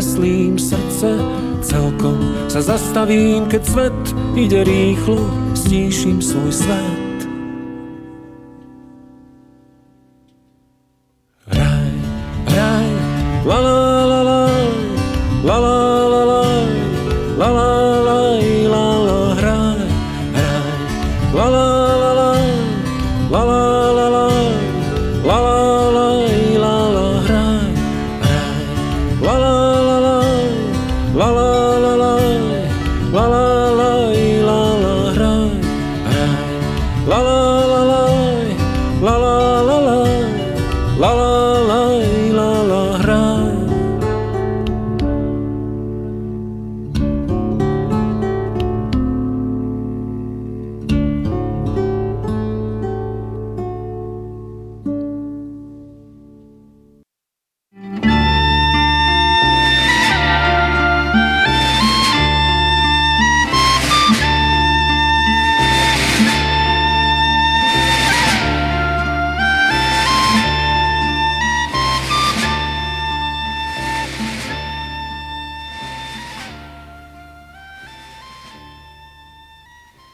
nakreslím srdce celkom sa zastavím, keď svet ide rýchlo, stíším svoj svet.